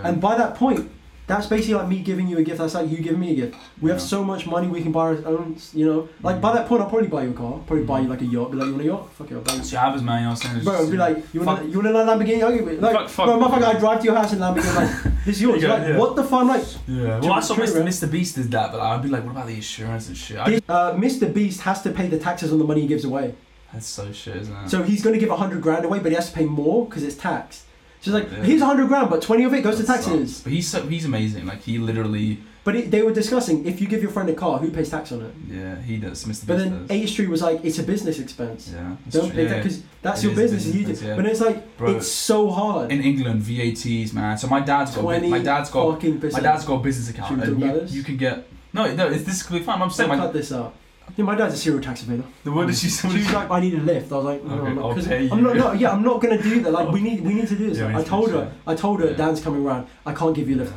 [SPEAKER 2] And by that point, that's basically like me giving you a gift. That's like you giving me a gift. We have
[SPEAKER 1] Yeah.
[SPEAKER 2] so much money we can buy our own. You know, like by that point, I'll probably buy you a car. Probably buy you like a yacht. Be like, you want a yacht? Fuck it, I'll buy you.
[SPEAKER 1] Have his man, you know what I'm saying?
[SPEAKER 2] Bro, be like, you want a, you want a Lamborghini? I'll give it. Like,
[SPEAKER 1] Fuck, fuck.
[SPEAKER 2] bro, motherfucker, I drive to your house in Lamborghini. Like, this is yours. Like,
[SPEAKER 1] yeah.
[SPEAKER 2] what the fuck? Like,
[SPEAKER 1] Yeah. Well, I saw Mr. Mr. Beast did that, but I'd be like, what about the insurance and shit?
[SPEAKER 2] This- uh, Mr. Beast has to pay the taxes on the money he gives away.
[SPEAKER 1] that's so shit, isn't it?
[SPEAKER 2] So he's going to give a 100 grand away, but he has to pay more because it's taxed. It's like,
[SPEAKER 1] Yeah.
[SPEAKER 2] here's 100 grand, but 20 of it goes to taxes.
[SPEAKER 1] But he's so he's amazing. Like he literally,
[SPEAKER 2] But it, they were discussing if you give your friend a car, who pays tax on it?
[SPEAKER 1] yeah, he does. Mr.
[SPEAKER 2] But
[SPEAKER 1] Beast
[SPEAKER 2] then
[SPEAKER 1] does.
[SPEAKER 2] A Street was like, it's a business expense.
[SPEAKER 1] yeah, that's
[SPEAKER 2] Don't
[SPEAKER 1] true.
[SPEAKER 2] pay
[SPEAKER 1] yeah.
[SPEAKER 2] that because that's
[SPEAKER 1] It
[SPEAKER 2] your business and you do.
[SPEAKER 1] yeah.
[SPEAKER 2] But it's like,
[SPEAKER 1] Bro,
[SPEAKER 2] it's so hard.
[SPEAKER 1] in England, VATs, man. So my dad's got a my dad's got my dad's got a business account, and you, you can get no, no. It's this could be fine. I'm saying
[SPEAKER 2] Don't
[SPEAKER 1] my
[SPEAKER 2] cut this out. Yeah, my dad's a serial tax evader.
[SPEAKER 1] the word is she.
[SPEAKER 2] She was like, I need a lift. I was like, no,
[SPEAKER 1] Okay,
[SPEAKER 2] I'm not.
[SPEAKER 1] I'll
[SPEAKER 2] 'cause
[SPEAKER 1] pay
[SPEAKER 2] I'm not,
[SPEAKER 1] you.
[SPEAKER 2] no, yeah, I'm not gonna do that. Like, we need, we need to do this.
[SPEAKER 1] Yeah, we
[SPEAKER 2] I
[SPEAKER 1] need to
[SPEAKER 2] told
[SPEAKER 1] do
[SPEAKER 2] her, I told her,
[SPEAKER 1] Yeah.
[SPEAKER 2] Dan's coming around. I can't give you a lift.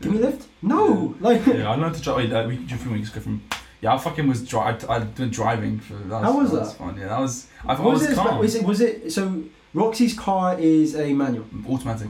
[SPEAKER 2] Give me a lift? No, like.
[SPEAKER 1] yeah, I learned to drive. Uh, we a few weeks ago from. Yeah, I fucking was dri- I, I've been driving for. That was,
[SPEAKER 2] How was
[SPEAKER 1] that? Fun. Yeah, that was. I, I
[SPEAKER 2] was,
[SPEAKER 1] was
[SPEAKER 2] it,
[SPEAKER 1] calm.
[SPEAKER 2] was it? Was it? So Roxy's car is a manual.
[SPEAKER 1] Automatic.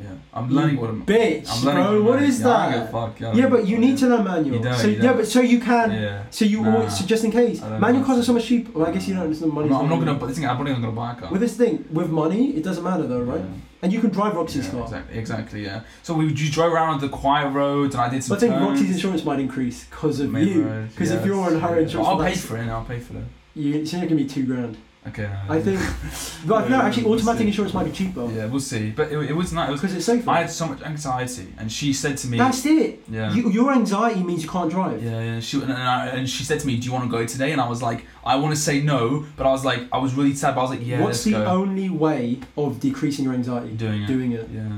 [SPEAKER 1] Yeah, I'm learning what I'm.
[SPEAKER 2] Bitch,
[SPEAKER 1] I'm learning.
[SPEAKER 2] bro.
[SPEAKER 1] what
[SPEAKER 2] is
[SPEAKER 1] yeah, I don't give a
[SPEAKER 2] that?
[SPEAKER 1] fuck, yeah,
[SPEAKER 2] Yeah, but you need to learn manual.
[SPEAKER 1] You don't,
[SPEAKER 2] so
[SPEAKER 1] you
[SPEAKER 2] yeah,
[SPEAKER 1] don't.
[SPEAKER 2] but so you can.
[SPEAKER 1] Yeah.
[SPEAKER 2] So you
[SPEAKER 1] Nah.
[SPEAKER 2] always, so just in case, manual cars are so much cheaper. Well, I guess you don't. It's the money.
[SPEAKER 1] I'm I'm not gonna. But this thing, I'm not gonna buy a car.
[SPEAKER 2] With this thing, with money, it doesn't matter though, right?
[SPEAKER 1] Yeah.
[SPEAKER 2] And you can drive Roxy's
[SPEAKER 1] Yeah,
[SPEAKER 2] car.
[SPEAKER 1] exactly, exactly, yeah. So we you drove around the quiet roads, and I did some.
[SPEAKER 2] But I think
[SPEAKER 1] turns.
[SPEAKER 2] Roxy's insurance might increase because of
[SPEAKER 1] Main
[SPEAKER 2] you. Because if you're on her
[SPEAKER 1] yeah.
[SPEAKER 2] insurance,
[SPEAKER 1] I'll pay for it. I'll pay for it.
[SPEAKER 2] You, it's only gonna be two grand.
[SPEAKER 1] Okay. No,
[SPEAKER 2] I think, but no, actually,
[SPEAKER 1] we'll
[SPEAKER 2] automatic
[SPEAKER 1] see.
[SPEAKER 2] insurance might be cheaper
[SPEAKER 1] Yeah, we'll see. But it, it was nice. It was.
[SPEAKER 2] because it's safer.
[SPEAKER 1] I had so much anxiety, and she said to me.
[SPEAKER 2] That's it.
[SPEAKER 1] yeah.
[SPEAKER 2] You, your anxiety means you can't drive.
[SPEAKER 1] yeah, yeah. She and, I, and she said to me, "Do you want to go today?" And I was like, "I want to say no," but I was like, I was really sad. But I was like, "Yeah,
[SPEAKER 2] What's the
[SPEAKER 1] go."
[SPEAKER 2] only way of decreasing your anxiety?
[SPEAKER 1] Doing it.
[SPEAKER 2] Doing it.
[SPEAKER 1] Yeah.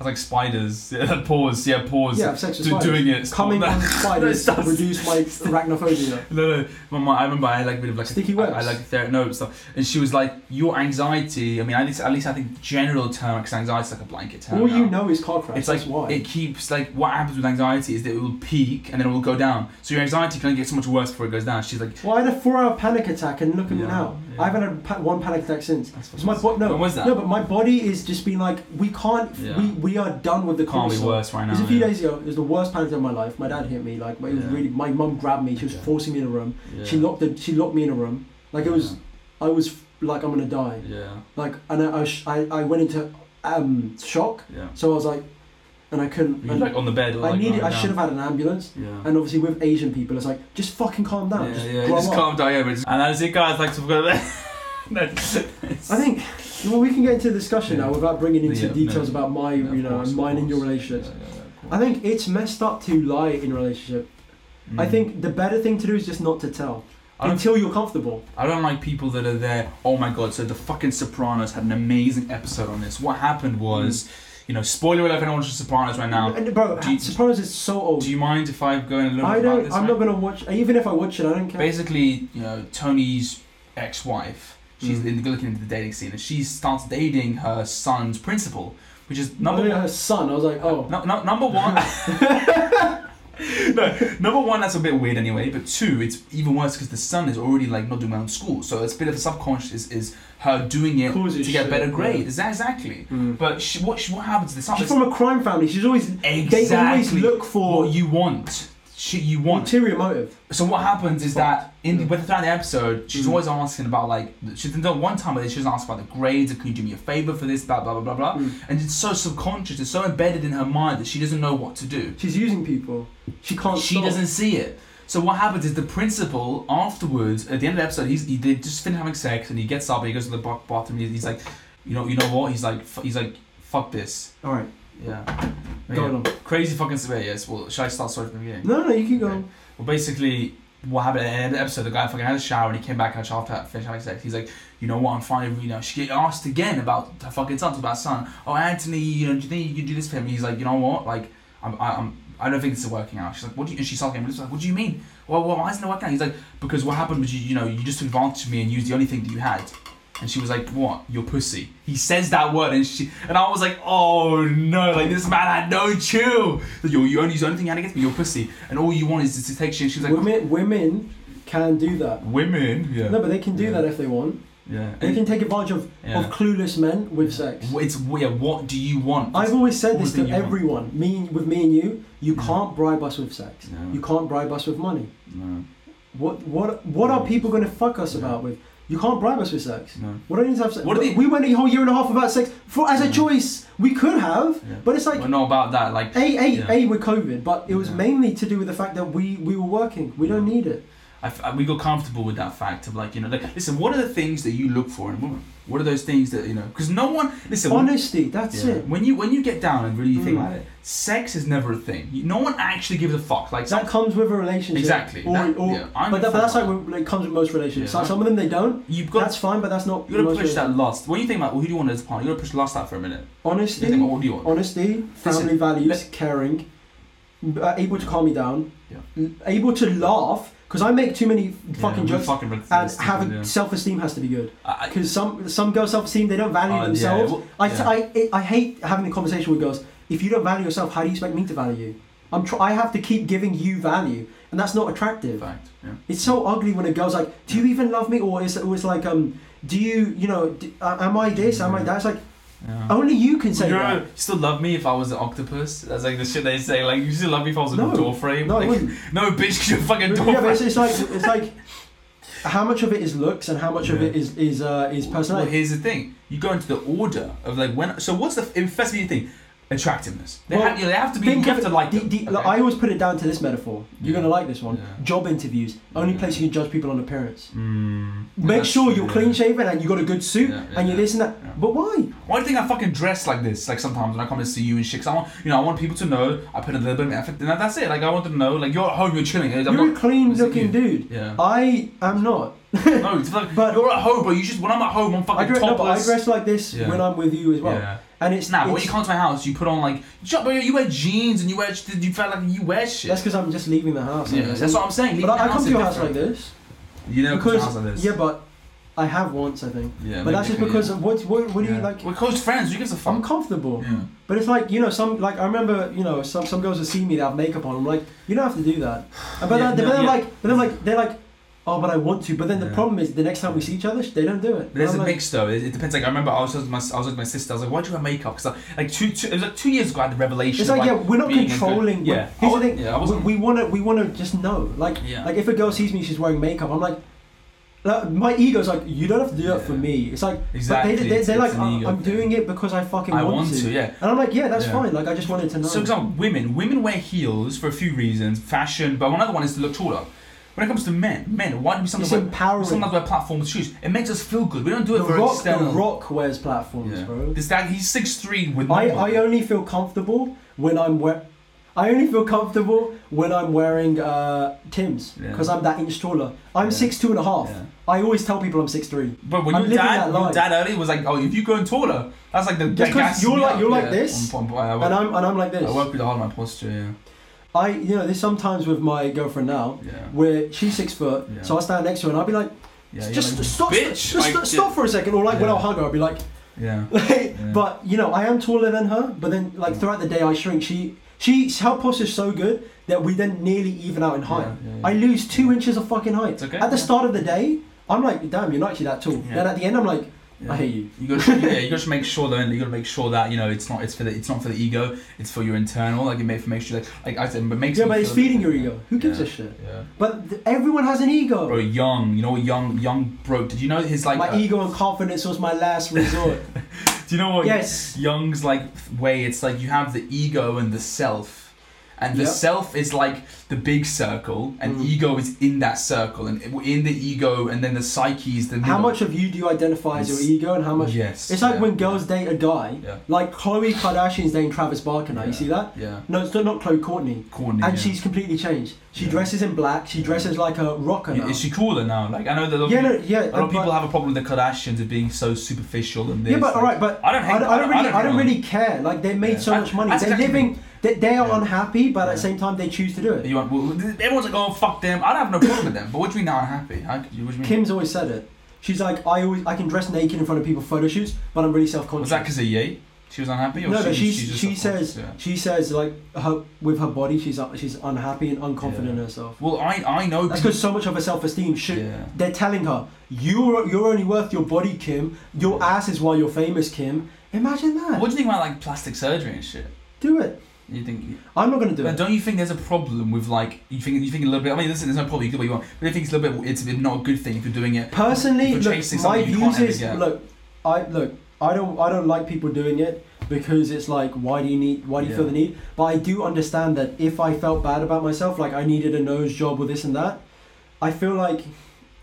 [SPEAKER 1] I like spiders. Yeah, pause. Yeah, pause.
[SPEAKER 2] Yeah, sex with
[SPEAKER 1] Do-
[SPEAKER 2] spiders.
[SPEAKER 1] doing it.
[SPEAKER 2] Coming on spiders
[SPEAKER 1] sounds-
[SPEAKER 2] reduce my arachnophobia.
[SPEAKER 1] No, no. My, my, I remember I had like a bit of like
[SPEAKER 2] Sticky webs.
[SPEAKER 1] I, I like ther- no stuff, and she was like, "Your anxiety. I mean, at least at least I think general term because anxiety is like a blanket term.
[SPEAKER 2] All you
[SPEAKER 1] now.
[SPEAKER 2] know is car crash.
[SPEAKER 1] It's like
[SPEAKER 2] That's why.
[SPEAKER 1] it keeps like what happens with anxiety is that it will peak and then it will go down. So your anxiety can only get so much worse before it goes down. She's like,
[SPEAKER 2] well, I had a four-hour panic attack, and look at me
[SPEAKER 1] Yeah,
[SPEAKER 2] now.
[SPEAKER 1] yeah.
[SPEAKER 2] I haven't had pa- one panic attack since.
[SPEAKER 1] That's
[SPEAKER 2] It's my bo- no,
[SPEAKER 1] When was that?
[SPEAKER 2] no, but my body is just being like, we can't.
[SPEAKER 1] Yeah.
[SPEAKER 2] We we are done with the
[SPEAKER 1] can't be worse right now.
[SPEAKER 2] It was a few
[SPEAKER 1] yeah.
[SPEAKER 2] days ago. It was the worst panic of my life. My dad hit me. Like it was
[SPEAKER 1] Yeah.
[SPEAKER 2] really. My mum grabbed me. She was
[SPEAKER 1] Okay.
[SPEAKER 2] forcing me in a room.
[SPEAKER 1] Yeah.
[SPEAKER 2] She locked the. She locked me in a room. Like it was. I was like I'm gonna die.
[SPEAKER 1] Yeah,
[SPEAKER 2] Like and I I, I, I went into um shock.
[SPEAKER 1] yeah.
[SPEAKER 2] So I was like, and I couldn't.
[SPEAKER 1] You
[SPEAKER 2] and
[SPEAKER 1] like on the bed? Or,
[SPEAKER 2] I needed. I should have had an ambulance.
[SPEAKER 1] Yeah.
[SPEAKER 2] And obviously with Asian people, it's like just fucking calm down.
[SPEAKER 1] yeah,
[SPEAKER 2] just
[SPEAKER 1] yeah, just
[SPEAKER 2] up.
[SPEAKER 1] calm down, yeah, just- and that's it, guys. Like to forget that.
[SPEAKER 2] I think well, we can get into the discussion
[SPEAKER 1] Yeah.
[SPEAKER 2] now without bringing into
[SPEAKER 1] Yeah,
[SPEAKER 2] details
[SPEAKER 1] no.
[SPEAKER 2] about my,
[SPEAKER 1] Yeah,
[SPEAKER 2] you know,
[SPEAKER 1] course,
[SPEAKER 2] mine and your relationships.
[SPEAKER 1] Yeah,
[SPEAKER 2] I think it's messed up to lie in a relationship.
[SPEAKER 1] course.
[SPEAKER 2] I
[SPEAKER 1] Mm.
[SPEAKER 2] think the better thing to do is just not to tell until you're comfortable.
[SPEAKER 1] I don't like people that are there. Oh my god! So the fucking Sopranos had an amazing episode on this. What happened was, you know, spoiler alert if anyone watches Sopranos right now.
[SPEAKER 2] And bro,
[SPEAKER 1] you-
[SPEAKER 2] Sopranos is so old.
[SPEAKER 1] Do you mind if I go in a little
[SPEAKER 2] I don't.
[SPEAKER 1] this?
[SPEAKER 2] I'm
[SPEAKER 1] right?
[SPEAKER 2] not gonna watch. Even if I watch it, I don't care.
[SPEAKER 1] Basically, you know, Tony's ex-wife. She's
[SPEAKER 2] Mm.
[SPEAKER 1] in, looking into the dating scene, and she starts dating her son's principal, which is number one.
[SPEAKER 2] her son. I was like, oh.
[SPEAKER 1] No, no, number one. no, number one, that's a bit weird anyway. But two, it's even worse because the son is already like not doing well in school, so it's a bit of the subconscious is, is her doing it
[SPEAKER 2] Causes
[SPEAKER 1] to get
[SPEAKER 2] shit,
[SPEAKER 1] better
[SPEAKER 2] yeah.
[SPEAKER 1] grades. Is exactly?
[SPEAKER 2] Mm.
[SPEAKER 1] But she, what she, what happens? To this
[SPEAKER 2] She's from a crime family. She's always. exactly They always look for
[SPEAKER 1] what you want. Shit you want.
[SPEAKER 2] ulterior motive.
[SPEAKER 1] So what happens is that in
[SPEAKER 2] Yeah.
[SPEAKER 1] with throughout the episode, she's
[SPEAKER 2] Mm.
[SPEAKER 1] always asking about like she's done one time where she doesn't ask about the grades. Can you do me a favor for this? Blah blah blah blah blah.
[SPEAKER 2] Mm.
[SPEAKER 1] And it's so subconscious. It's so embedded in her mind that she doesn't know what to do.
[SPEAKER 2] She's using people. She can't.
[SPEAKER 1] She
[SPEAKER 2] stop.
[SPEAKER 1] doesn't see it. So what happens is the principal afterwards, at the end of the episode, he's he did just finished having sex and he gets up and he goes to the bottom. He's, he's like, you know, you know what? He's like, f- he's like, fuck this.
[SPEAKER 2] All right,
[SPEAKER 1] Yeah.
[SPEAKER 2] go on.
[SPEAKER 1] Crazy fucking survey. Yes. Well, should I start sorry from the beginning?
[SPEAKER 2] No, no, you keep going.
[SPEAKER 1] Well, basically, what happened at the end of the episode, the guy fucking had a shower and he came back and after after finished having sex. He's like, you know what? I'm finally, you know, she get asked again about her fucking son, about her son. Oh, Anthony, you know, do you think you can do this for him? He's like, you know what? Like, I'm, I, I'm, I don't think this is working out. She's like, what do you? And she's talking. He's like, what do you mean? Well, well, why isn't it working out? He's like, because what happened was you, you know, you just took advantage of me and used the only thing that you had. And she was like, "What? Your pussy?" He says that word, and she and I was like, "Oh no!" Like this man had no chill. You, you only use the only thing you had against me, your pussy, and all you want is to take shit. She was like,
[SPEAKER 2] women, women can do that.
[SPEAKER 1] "Women, yeah,
[SPEAKER 2] No, but they can do
[SPEAKER 1] Yeah.
[SPEAKER 2] that if they want.
[SPEAKER 1] yeah."
[SPEAKER 2] They can take advantage of,
[SPEAKER 1] Yeah.
[SPEAKER 2] of clueless men with sex.
[SPEAKER 1] It's yeah. What do you want?
[SPEAKER 2] I've always said this to
[SPEAKER 1] you want.
[SPEAKER 2] everyone. Me with me and you, you
[SPEAKER 1] Yeah.
[SPEAKER 2] can't bribe us with sex.
[SPEAKER 1] No.
[SPEAKER 2] You can't bribe us with money.
[SPEAKER 1] no,
[SPEAKER 2] What what what are people going to fuck us about with? You can't bribe us with sex.
[SPEAKER 1] no.
[SPEAKER 2] What do I need to have sex?
[SPEAKER 1] What are they-
[SPEAKER 2] we went a whole year and a half without sex for as a choice. We could have,
[SPEAKER 1] Yeah.
[SPEAKER 2] but it's like
[SPEAKER 1] Well, no about that. Like,
[SPEAKER 2] a a
[SPEAKER 1] Yeah.
[SPEAKER 2] a with COVID, but it was
[SPEAKER 1] Yeah.
[SPEAKER 2] mainly to do with the fact that we we were working. We don't need it.
[SPEAKER 1] I I- we got comfortable with that fact of like, you know, like, listen. What are the things that you look for in a woman? What are those things that you know? Because no one listen. when-
[SPEAKER 2] Honesty, that's
[SPEAKER 1] Yeah.
[SPEAKER 2] it.
[SPEAKER 1] When you when you get down and really think
[SPEAKER 2] Mm.
[SPEAKER 1] about it, sex is never a thing. No one actually gives a fuck. Like
[SPEAKER 2] That comes with a relationship.
[SPEAKER 1] exactly.
[SPEAKER 2] Or,
[SPEAKER 1] That-
[SPEAKER 2] or,
[SPEAKER 1] yeah, I'm
[SPEAKER 2] but, that, but that's like when it comes with most relationships.
[SPEAKER 1] Yeah.
[SPEAKER 2] Some, some of them they don't.
[SPEAKER 1] you've got
[SPEAKER 2] that's fine, but that's not.
[SPEAKER 1] you got to push that lust. When you think about well, who do you want as a partner, you got to push lust out for a minute. You
[SPEAKER 2] Honesty,
[SPEAKER 1] think, well, what do you want?
[SPEAKER 2] honesty, family
[SPEAKER 1] Listen,
[SPEAKER 2] values, caring, uh, able to calm me down,
[SPEAKER 1] Yeah.
[SPEAKER 2] able to laugh because I make too many fucking
[SPEAKER 1] yeah,
[SPEAKER 2] jokes.
[SPEAKER 1] Fucking
[SPEAKER 2] and having
[SPEAKER 1] yeah.
[SPEAKER 2] self-esteem has to be good because some some girls self-esteem they don't value
[SPEAKER 1] uh, yeah,
[SPEAKER 2] themselves.
[SPEAKER 1] well,
[SPEAKER 2] I,
[SPEAKER 1] yeah.
[SPEAKER 2] I, I hate having a conversation with girls. If you don't value yourself, how do you expect me to value you? I'm tr- I have to keep giving you value, and that's not attractive.
[SPEAKER 1] fact. Yeah.
[SPEAKER 2] It's so ugly when a girl's like, "Do you even love me?" Or it's always like, "Um, do you, you know, d uh, am I this? Am I that?" It's like
[SPEAKER 1] Yeah.
[SPEAKER 2] only you can say
[SPEAKER 1] you,
[SPEAKER 2] that.
[SPEAKER 1] you still love me if I was an octopus? That's like the shit they say. Like you still love me if I was a
[SPEAKER 2] No.
[SPEAKER 1] door frame.
[SPEAKER 2] No, I
[SPEAKER 1] like,
[SPEAKER 2] wouldn't.
[SPEAKER 1] no, bitch, 'cause you're a fucking
[SPEAKER 2] But
[SPEAKER 1] door
[SPEAKER 2] yeah, but
[SPEAKER 1] frame.
[SPEAKER 2] it's, it's like it's like how much of it is looks and how much of it is is uh, is
[SPEAKER 1] Well, here's the thing: you go into the order of like when. So what's the it first be the thing? Attractiveness. They,
[SPEAKER 2] Well,
[SPEAKER 1] have, you know, they have to be. You have to like
[SPEAKER 2] the,
[SPEAKER 1] them.
[SPEAKER 2] the,
[SPEAKER 1] okay?
[SPEAKER 2] I always put it down to this metaphor. You're
[SPEAKER 1] Yeah.
[SPEAKER 2] gonna like this one.
[SPEAKER 1] Yeah.
[SPEAKER 2] Job interviews, only
[SPEAKER 1] Yeah.
[SPEAKER 2] place you can judge people on appearance.
[SPEAKER 1] Mm,
[SPEAKER 2] Make sure you're clean shaven and you got a good suit and you're this and that. But why?
[SPEAKER 1] Why do you think I fucking dress like this? Like sometimes when I come to see you and shit, 'cause I want, you know, I want people to know I put a little bit of effort. And that's it. Like I want them to know, like you're at home, you're chilling. I'm
[SPEAKER 2] You're
[SPEAKER 1] not,
[SPEAKER 2] a clean looking
[SPEAKER 1] you?
[SPEAKER 2] dude.
[SPEAKER 1] Yeah.
[SPEAKER 2] I am not.
[SPEAKER 1] no, it's like,
[SPEAKER 2] But-
[SPEAKER 1] you're at home, but you just when I'm at home, I'm
[SPEAKER 2] I
[SPEAKER 1] fucking
[SPEAKER 2] dress, no, but I dress like this when I'm with you as well.
[SPEAKER 1] Yeah.
[SPEAKER 2] And it's
[SPEAKER 1] Nah, but when you come to my house, you put on like, you you wear jeans and you wear, you feel like you wear shit.
[SPEAKER 2] that's because I'm just leaving the house.
[SPEAKER 1] Yeah, that's what I'm saying.
[SPEAKER 2] But I, I come to your
[SPEAKER 1] is
[SPEAKER 2] house like this
[SPEAKER 1] You know,
[SPEAKER 2] because
[SPEAKER 1] house like this.
[SPEAKER 2] yeah, but I have once I think.
[SPEAKER 1] yeah,
[SPEAKER 2] But that's just because
[SPEAKER 1] yeah.
[SPEAKER 2] of what what, what do you like?
[SPEAKER 1] We're close friends. You gives a fuck?
[SPEAKER 2] I'm comfortable.
[SPEAKER 1] yeah.
[SPEAKER 2] But it's like you know some like I remember you know some some girls will see me that have makeup on. I'm like you don't have to do that. But
[SPEAKER 1] Yeah,
[SPEAKER 2] then,
[SPEAKER 1] no,
[SPEAKER 2] but then
[SPEAKER 1] yeah.
[SPEAKER 2] like but then like they're like oh but I want to. But then the
[SPEAKER 1] Yeah.
[SPEAKER 2] problem is the next time we see each other they don't do it.
[SPEAKER 1] But there's a
[SPEAKER 2] I'm like,
[SPEAKER 1] mix though. It, it depends. Like I remember I was with my I was with my sister. I was like, why do you wear makeup? Because like two, two it was like two years ago I had the revelation.
[SPEAKER 2] It's
[SPEAKER 1] of,
[SPEAKER 2] like yeah we're not
[SPEAKER 1] being a good-
[SPEAKER 2] controlling.
[SPEAKER 1] yeah.
[SPEAKER 2] Here's
[SPEAKER 1] I
[SPEAKER 2] the thing.
[SPEAKER 1] yeah, I
[SPEAKER 2] we,
[SPEAKER 1] wasn't-
[SPEAKER 2] we wanna we wanna just know like
[SPEAKER 1] Yeah.
[SPEAKER 2] like if a girl sees me she's wearing makeup I'm like. like, my ego's like you don't have to do that for
[SPEAKER 1] Yeah.
[SPEAKER 2] me. It's like
[SPEAKER 1] Exactly.
[SPEAKER 2] but they, they,
[SPEAKER 1] it's-
[SPEAKER 2] they're
[SPEAKER 1] it's
[SPEAKER 2] like
[SPEAKER 1] an
[SPEAKER 2] I'm,
[SPEAKER 1] ego
[SPEAKER 2] I'm
[SPEAKER 1] thing.
[SPEAKER 2] doing it because I fucking
[SPEAKER 1] I
[SPEAKER 2] want,
[SPEAKER 1] want to. Yeah.
[SPEAKER 2] And I'm like yeah that's
[SPEAKER 1] Yeah.
[SPEAKER 2] fine. Like I just wanted to know.
[SPEAKER 1] So, for example, women. Women wear heels for a few reasons, fashion, but another one is to look taller. When it comes to men, men, why do we
[SPEAKER 2] it's
[SPEAKER 1] sometimes wear,
[SPEAKER 2] empowering.
[SPEAKER 1] sometimes wear platform shoes? It makes us feel good. We don't do it
[SPEAKER 2] The
[SPEAKER 1] for
[SPEAKER 2] rock, the rock wears platforms,
[SPEAKER 1] Yeah.
[SPEAKER 2] bro.
[SPEAKER 1] This guy, he's six three with.
[SPEAKER 2] I. I only feel comfortable when I'm wear. I only feel comfortable when I'm wearing uh, Tim's
[SPEAKER 1] Yeah.
[SPEAKER 2] because I'm that inch taller. I'm
[SPEAKER 1] Yeah.
[SPEAKER 2] six two and a half.
[SPEAKER 1] Yeah.
[SPEAKER 2] I always tell people I'm six three.
[SPEAKER 1] But when
[SPEAKER 2] I'm
[SPEAKER 1] your dad, your dad earlier was like, "Oh, if you go taller, that's like the
[SPEAKER 2] Just 'cause
[SPEAKER 1] gas
[SPEAKER 2] you're like-
[SPEAKER 1] up."
[SPEAKER 2] you're like this,
[SPEAKER 1] On- on- I work,
[SPEAKER 2] And I'm and I'm like this."
[SPEAKER 1] I work really hard on my posture.
[SPEAKER 2] I you know there's sometimes with my girlfriend now
[SPEAKER 1] Yeah.
[SPEAKER 2] where she's six foot,
[SPEAKER 1] Yeah.
[SPEAKER 2] so I stand next to her and I'll be like,
[SPEAKER 1] Yeah.
[SPEAKER 2] just
[SPEAKER 1] like,
[SPEAKER 2] stop,
[SPEAKER 1] bitch.
[SPEAKER 2] just
[SPEAKER 1] like,
[SPEAKER 2] stop, for a second, or like when I'll hug her, I'll be like,
[SPEAKER 1] Yeah.
[SPEAKER 2] but you know I am taller than her, but then like throughout the day I shrink. She she her posture's so good that we then nearly even out in height. I lose two inches of fucking height.
[SPEAKER 1] Okay,
[SPEAKER 2] At the start of the day, I'm like, damn, you're not actually that tall. Then at the end, I'm like,
[SPEAKER 1] Yeah.
[SPEAKER 2] I hate you.
[SPEAKER 1] You got to, yeah, you got to make sure that you got to make sure that you know it's not it's for the it's not for the ego, it's for your internal. Like it makes make sure like like I said, but makes
[SPEAKER 2] Yeah, but it's feeding your ego. Who gives
[SPEAKER 1] Yeah.
[SPEAKER 2] a shit?
[SPEAKER 1] Yeah.
[SPEAKER 2] But th- everyone has an ego.
[SPEAKER 1] Bro, young, you know what young young broke? Did you know his like?
[SPEAKER 2] my
[SPEAKER 1] uh,
[SPEAKER 2] ego and confidence was my last resort.
[SPEAKER 1] do you know what?
[SPEAKER 2] yes.
[SPEAKER 1] Jung's like way. It's like you have the ego and the self, and the
[SPEAKER 2] Yep.
[SPEAKER 1] self is like the big circle, and
[SPEAKER 2] Mm.
[SPEAKER 1] ego is in that circle, and in the ego, and then the psyche is the middle.
[SPEAKER 2] How much of you do you identify as your ego, and how much?
[SPEAKER 1] Yes.
[SPEAKER 2] It's like
[SPEAKER 1] yeah,
[SPEAKER 2] when girls date a guy,
[SPEAKER 1] Yeah.
[SPEAKER 2] like Khloe Kardashian's dating Travis Barker now. You see that?
[SPEAKER 1] Yeah.
[SPEAKER 2] No, it's not, not Khloe Courtney.
[SPEAKER 1] Corny.
[SPEAKER 2] And
[SPEAKER 1] yeah.
[SPEAKER 2] she's completely changed. She
[SPEAKER 1] Yeah.
[SPEAKER 2] dresses in black. She dresses like a rocker now.
[SPEAKER 1] Is she cooler now? Like I know that a lot,
[SPEAKER 2] yeah,
[SPEAKER 1] of,
[SPEAKER 2] no,
[SPEAKER 1] people,
[SPEAKER 2] yeah.
[SPEAKER 1] a lot of people have a problem with the Kardashians of being so superficial and this.
[SPEAKER 2] Yeah, but
[SPEAKER 1] like-
[SPEAKER 2] alright, but
[SPEAKER 1] I don't hate
[SPEAKER 2] I don't. I don't really, I
[SPEAKER 1] hate
[SPEAKER 2] don't really care. Like they made
[SPEAKER 1] Yeah.
[SPEAKER 2] so much money. They're
[SPEAKER 1] exactly-
[SPEAKER 2] living. They, they are
[SPEAKER 1] Yeah.
[SPEAKER 2] unhappy, but at the same time they choose to do it.
[SPEAKER 1] You want, well, everyone's like, oh fuck them. I don't have no problem with them. But what do you mean now unhappy? Mean?
[SPEAKER 2] Kim's always said it. She's like, I always, I can dress naked in front of people photo shoots, but I'm really self-conscious.
[SPEAKER 1] was that because of Ye? She was unhappy, or
[SPEAKER 2] no, no,
[SPEAKER 1] she,
[SPEAKER 2] she's,
[SPEAKER 1] she's
[SPEAKER 2] she says
[SPEAKER 1] Yeah.
[SPEAKER 2] she says like her with her body she's she's unhappy and unconfident
[SPEAKER 1] Yeah.
[SPEAKER 2] in herself.
[SPEAKER 1] Well, I I know.
[SPEAKER 2] That's because so much of her self-esteem should.
[SPEAKER 1] Yeah.
[SPEAKER 2] They're telling her you're you're only worth your body, Kim. Your ass is why you're famous, Kim. Imagine that.
[SPEAKER 1] What do you think about like plastic surgery and shit?
[SPEAKER 2] Do it.
[SPEAKER 1] You think?
[SPEAKER 2] I'm not gonna do
[SPEAKER 1] But
[SPEAKER 2] it.
[SPEAKER 1] don't you think there's a problem with like you think you think a little bit? I mean, listen, there's no problem. You can do what you want, but I think it's a little bit. It's not a good thing if you're doing it.
[SPEAKER 2] Personally, look, my
[SPEAKER 1] you
[SPEAKER 2] views is look. I look. I don't. I don't like people doing it because it's like, why do you need? Why do you feel the need? But I do understand that if I felt bad about myself, like I needed a nose job or this and that, I feel like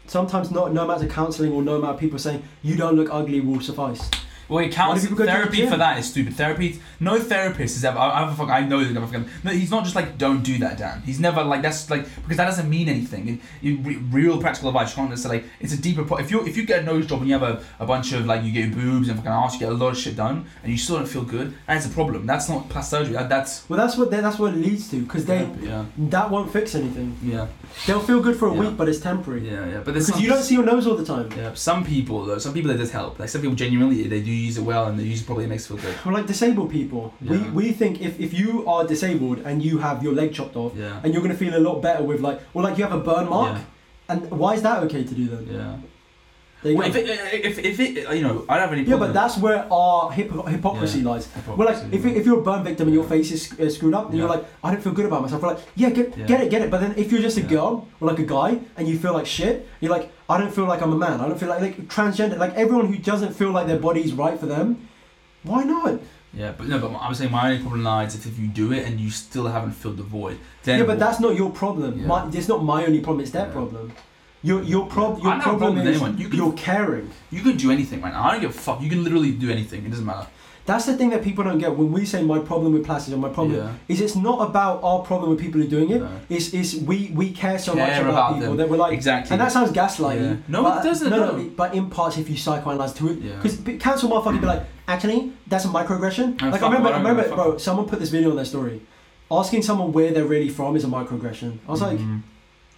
[SPEAKER 2] sometimes not no amount of counselling or no amount of people saying you don't look ugly will suffice.
[SPEAKER 1] Well, it counts.
[SPEAKER 2] do people go to the
[SPEAKER 1] Therapy for that is stupid. Therapy. No therapist has ever. I, I, fuck, I know that. fucking- No, he's not just like don't do that, Dan. He's never like that's like because that doesn't mean anything. It, you, real practical advice. Just say like it's a deeper. Pro- if you if you get a nose job and you have a, a bunch of like you get boobs and fucking ass, you get a lot of shit done, and you still don't feel good. That's a problem. That's not plastic surgery. That, that's
[SPEAKER 2] Well, that's what they, that's what it leads to because they
[SPEAKER 1] yeah
[SPEAKER 2] that won't fix anything.
[SPEAKER 1] yeah
[SPEAKER 2] They'll feel good for a
[SPEAKER 1] Yeah.
[SPEAKER 2] week, but it's temporary.
[SPEAKER 1] yeah yeah. But
[SPEAKER 2] Because you don't see your nose all the time.
[SPEAKER 1] Yeah, some people though, some people it does help. Like some people genuinely they do use it well and they use it probably makes it feel good.
[SPEAKER 2] Well, like disabled people, we,
[SPEAKER 1] Yeah.
[SPEAKER 2] we think if, if you are disabled and you have your leg chopped off,
[SPEAKER 1] Yeah.
[SPEAKER 2] and you're gonna feel a lot better with like, well, like you have a burn mark,
[SPEAKER 1] Yeah.
[SPEAKER 2] and why is that okay to do then?
[SPEAKER 1] Yeah. Well, if it, if, if it, you know, I don't have any
[SPEAKER 2] yeah, but that's where our hypo- hypocrisy
[SPEAKER 1] Yeah.
[SPEAKER 2] lies. Well, like if, you- if you're a burn victim and your face is uh, screwed up, and you're like, I don't feel good about myself. We're like, yeah, get,
[SPEAKER 1] Yeah.
[SPEAKER 2] get it, get it. But then if you're just a
[SPEAKER 1] Yeah.
[SPEAKER 2] girl or like a guy and you feel like shit, you're like, I don't feel like I'm a man. I don't feel like like transgender. Like everyone who doesn't feel like their body's right for them, why not?
[SPEAKER 1] Yeah, but no, but I'm saying my only problem lies is if you do it and you still haven't filled the void. Then
[SPEAKER 2] yeah, but that's not your problem.
[SPEAKER 1] Yeah.
[SPEAKER 2] My, it's not my only problem. It's their
[SPEAKER 1] Yeah.
[SPEAKER 2] problem. Your your prob your
[SPEAKER 1] I don't a
[SPEAKER 2] problem
[SPEAKER 1] problem with
[SPEAKER 2] is
[SPEAKER 1] anyone. You can-
[SPEAKER 2] you're caring.
[SPEAKER 1] you can do anything right now. I don't give a fuck. You can literally do anything. It doesn't matter.
[SPEAKER 2] That's the thing that people don't get when we say my problem with plastic or my problem
[SPEAKER 1] Yeah.
[SPEAKER 2] is it's not about our problem with people who are doing it.
[SPEAKER 1] No.
[SPEAKER 2] It's, it's we we care so
[SPEAKER 1] Care
[SPEAKER 2] much about,
[SPEAKER 1] about
[SPEAKER 2] people
[SPEAKER 1] them.
[SPEAKER 2] that we're like
[SPEAKER 1] exactly.
[SPEAKER 2] and that sounds gaslighting.
[SPEAKER 1] Yeah. No,
[SPEAKER 2] but,
[SPEAKER 1] it doesn't,
[SPEAKER 2] No, no,
[SPEAKER 1] no.
[SPEAKER 2] but in parts, if you psychoanalyze to it,
[SPEAKER 1] Yeah.
[SPEAKER 2] because cancel motherfucker be like, actually, that's a microaggression. Like I remember,
[SPEAKER 1] I
[SPEAKER 2] remember, bro. Someone put this video on their story, asking someone where they're really from is a microaggression. I was like,
[SPEAKER 1] Mhm.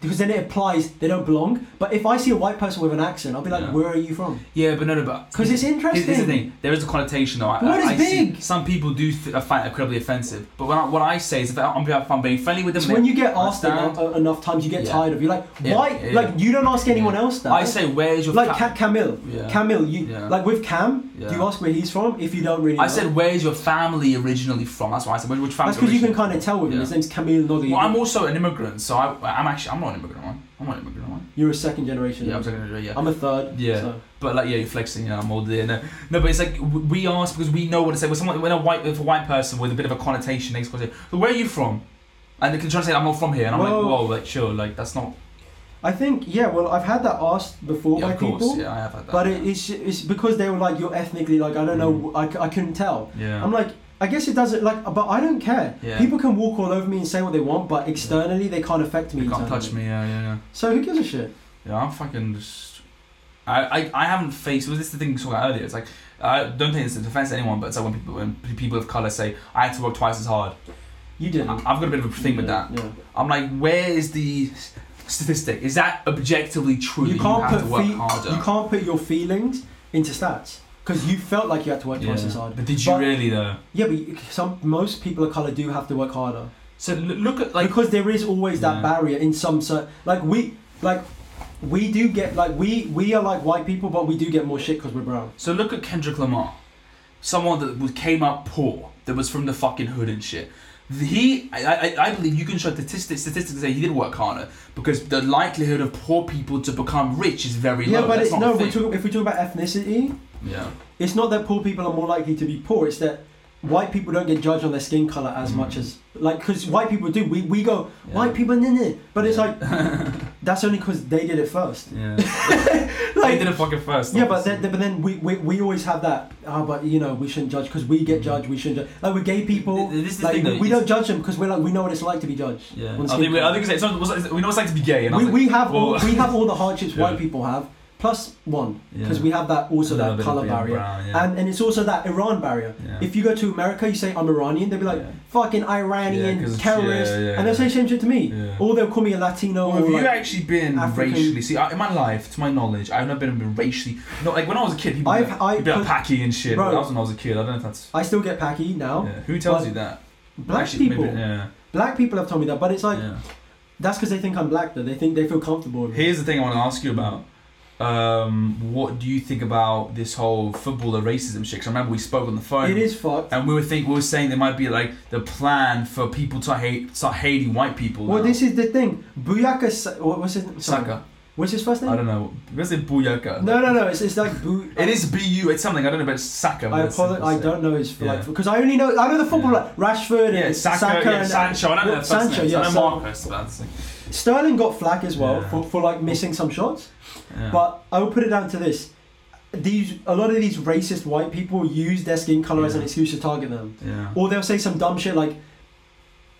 [SPEAKER 2] Because then it implies they don't belong. But if I see a white person with an accent, I'll be like,
[SPEAKER 1] Yeah.
[SPEAKER 2] where are you from?
[SPEAKER 1] yeah, but no, no, but
[SPEAKER 2] Because it's
[SPEAKER 1] Here's,
[SPEAKER 2] interesting.
[SPEAKER 1] here's the thing. There is a connotation, though. I, I,
[SPEAKER 2] is
[SPEAKER 1] I see
[SPEAKER 2] big?
[SPEAKER 1] some people do th- I find it incredibly offensive. But when I, what I say is, if, I, if I'm being friendly with them,
[SPEAKER 2] It's when you get asked
[SPEAKER 1] understand.
[SPEAKER 2] enough, uh, enough times, you get
[SPEAKER 1] Yeah.
[SPEAKER 2] tired of. You're like,
[SPEAKER 1] Yeah,
[SPEAKER 2] why?
[SPEAKER 1] yeah,
[SPEAKER 2] like
[SPEAKER 1] yeah.
[SPEAKER 2] you don't ask anyone else that.
[SPEAKER 1] I say, where's your
[SPEAKER 2] like
[SPEAKER 1] fa-
[SPEAKER 2] Ca- Camille.
[SPEAKER 1] Yeah.
[SPEAKER 2] Camille, you
[SPEAKER 1] Yeah.
[SPEAKER 2] like with Cam.
[SPEAKER 1] Yeah.
[SPEAKER 2] Do you ask where he's from if you don't really?
[SPEAKER 1] I
[SPEAKER 2] know?
[SPEAKER 1] said, where's your family originally from? That's why I said, which family?
[SPEAKER 2] That's because you can kind of tell with him.
[SPEAKER 1] Yeah.
[SPEAKER 2] His name's Camille Nogli.
[SPEAKER 1] Well, I'm also an immigrant, so I, I'm actually I'm not an immigrant one. I'm not an immigrant one.
[SPEAKER 2] You're a second generation.
[SPEAKER 1] Yeah, I'm saying yeah.
[SPEAKER 2] I'm a third.
[SPEAKER 1] Yeah.
[SPEAKER 2] So.
[SPEAKER 1] But like, yeah, you're flexing. You know, I'm older. No, no, but it's like we ask because we know what to say. When someone, when a white, if a white person with a bit of a connotation, next question, so where are you from? And they can try to say, I'm not from here, and I'm
[SPEAKER 2] Well-
[SPEAKER 1] like, whoa, like, sure, like that's not.
[SPEAKER 2] I think yeah. Well, I've had that asked before
[SPEAKER 1] Yeah,
[SPEAKER 2] by
[SPEAKER 1] of course,
[SPEAKER 2] people,
[SPEAKER 1] yeah, I have had that.
[SPEAKER 2] but
[SPEAKER 1] yeah.
[SPEAKER 2] it's it's because they were like you're ethnically like I don't know
[SPEAKER 1] mm.
[SPEAKER 2] I, I couldn't tell.
[SPEAKER 1] yeah.
[SPEAKER 2] I'm like I guess it doesn't like but I don't care.
[SPEAKER 1] Yeah.
[SPEAKER 2] People can walk all over me and say what they want, but externally they can't affect me.
[SPEAKER 1] you can't
[SPEAKER 2] internally.
[SPEAKER 1] touch me. Yeah, yeah, yeah.
[SPEAKER 2] So who gives a shit?
[SPEAKER 1] Yeah, I'm fucking just. I, I, I haven't faced. Was this the thing we saw earlier? It's like I don't think it's a defense to anyone, but it's like when people when people of color say I had to work twice as hard.
[SPEAKER 2] You
[SPEAKER 1] I,
[SPEAKER 2] didn't.
[SPEAKER 1] I've got a bit of a thing with that.
[SPEAKER 2] Yeah.
[SPEAKER 1] I'm like, where is the statistic? Is that objectively true?
[SPEAKER 2] You can't
[SPEAKER 1] you have
[SPEAKER 2] put
[SPEAKER 1] to work
[SPEAKER 2] fe-
[SPEAKER 1] harder.
[SPEAKER 2] you can't put your feelings into stats because you felt like you had to work twice as hard.
[SPEAKER 1] But did you
[SPEAKER 2] But-
[SPEAKER 1] really though?
[SPEAKER 2] Yeah, but some most people of color do have to work harder
[SPEAKER 1] So l- look at like
[SPEAKER 2] because there is always that
[SPEAKER 1] Yeah.
[SPEAKER 2] barrier in some cer like we like we do get like we we are like white people, but we do get more shit because we're brown.
[SPEAKER 1] so look at Kendrick Lamar, someone that was, came up poor, that was from the fucking hood and shit. He, I, I, I believe you can show statistics, statistics say he did work harder because the likelihood of poor people to become rich is very
[SPEAKER 2] Yeah,
[SPEAKER 1] low.
[SPEAKER 2] Yeah, but
[SPEAKER 1] That's
[SPEAKER 2] it's no. If we talk if we talk about ethnicity,
[SPEAKER 1] yeah.
[SPEAKER 2] it's not that poor people are more likely to be poor. It's that white people don't get judged on their skin color as
[SPEAKER 1] Mm.
[SPEAKER 2] much as like because white people do. We we go
[SPEAKER 1] Yeah.
[SPEAKER 2] white people in it, but it's like that's only because they did it first.
[SPEAKER 1] Yeah.
[SPEAKER 2] Like,
[SPEAKER 1] they did it fucking first.
[SPEAKER 2] yeah, but
[SPEAKER 1] obviously.
[SPEAKER 2] then, but then we, we, we always have that. Ah, but you know we shouldn't judge because we get judged. We shouldn't judge. Like with gay people,
[SPEAKER 1] Th- this is the
[SPEAKER 2] like
[SPEAKER 1] thing,
[SPEAKER 2] we,
[SPEAKER 1] though,
[SPEAKER 2] we don't judge them because we're like we know what it's like to be judged.
[SPEAKER 1] Yeah, I think, we, I think it's, it's not, it's- we know what it's like to be gay. And
[SPEAKER 2] we,
[SPEAKER 1] was
[SPEAKER 2] we
[SPEAKER 1] like,
[SPEAKER 2] have all we have all the hardships
[SPEAKER 1] Yeah.
[SPEAKER 2] white people have plus one because
[SPEAKER 1] Yeah.
[SPEAKER 2] we have that also that color barrier
[SPEAKER 1] brown, yeah.
[SPEAKER 2] and and it's also that Iran barrier.
[SPEAKER 1] Yeah.
[SPEAKER 2] If you go to America, you say I'm Iranian, they'll be like fucking Iranian terrorist, and they'll say the same shit to me. Or they'll call me a Latino.
[SPEAKER 1] Well, have
[SPEAKER 2] or
[SPEAKER 1] you actually been
[SPEAKER 2] African-
[SPEAKER 1] racially? See, I, in my life, to my knowledge, I've never been racially. No, like when I was a kid, people
[SPEAKER 2] I've-
[SPEAKER 1] would
[SPEAKER 2] I-
[SPEAKER 1] like packy and shit.
[SPEAKER 2] Bro.
[SPEAKER 1] that was when I was a kid. I don't know if that's.
[SPEAKER 2] I still get packy now.
[SPEAKER 1] Who tells you that?
[SPEAKER 2] Black
[SPEAKER 1] Actually,
[SPEAKER 2] people,
[SPEAKER 1] Maybe,
[SPEAKER 2] black people have told me that, but it's like that's because they think I'm black. Though they think they feel comfortable. With me.
[SPEAKER 1] Here's the thing I want to ask you about. Um, what do you think about this whole footballer racism shit? 'Cause I remember we spoke on the phone.
[SPEAKER 2] It is fucked.
[SPEAKER 1] And we were think we were saying there might be like the plan for people to hate start hating white people.
[SPEAKER 2] Well,
[SPEAKER 1] now.
[SPEAKER 2] this is the thing. Buyaka, what was his sorry.
[SPEAKER 1] Saka.
[SPEAKER 2] What's his first name?
[SPEAKER 1] I don't know. What's it? Buyaka.
[SPEAKER 2] No, no, no. It's, it's like Bu-
[SPEAKER 1] It is B U. It's something I don't know, but it's Saka.
[SPEAKER 2] I apologize. I don't know his
[SPEAKER 1] Yeah.
[SPEAKER 2] like because I only know I know the football
[SPEAKER 1] Yeah.
[SPEAKER 2] Rashford
[SPEAKER 1] Yeah,
[SPEAKER 2] and
[SPEAKER 1] Saka,
[SPEAKER 2] Saka
[SPEAKER 1] yeah,
[SPEAKER 2] and
[SPEAKER 1] Sancho. I don't know
[SPEAKER 2] well,
[SPEAKER 1] the first
[SPEAKER 2] Sancho, yeah, so-
[SPEAKER 1] Marcus. Like,
[SPEAKER 2] Sterling got flack as well
[SPEAKER 1] Yeah.
[SPEAKER 2] for, for like missing some shots.
[SPEAKER 1] yeah.
[SPEAKER 2] But I will put it down to this: these a lot of these racist white people use their skin color as an excuse to target them,
[SPEAKER 1] yeah.
[SPEAKER 2] or they'll say some dumb shit like,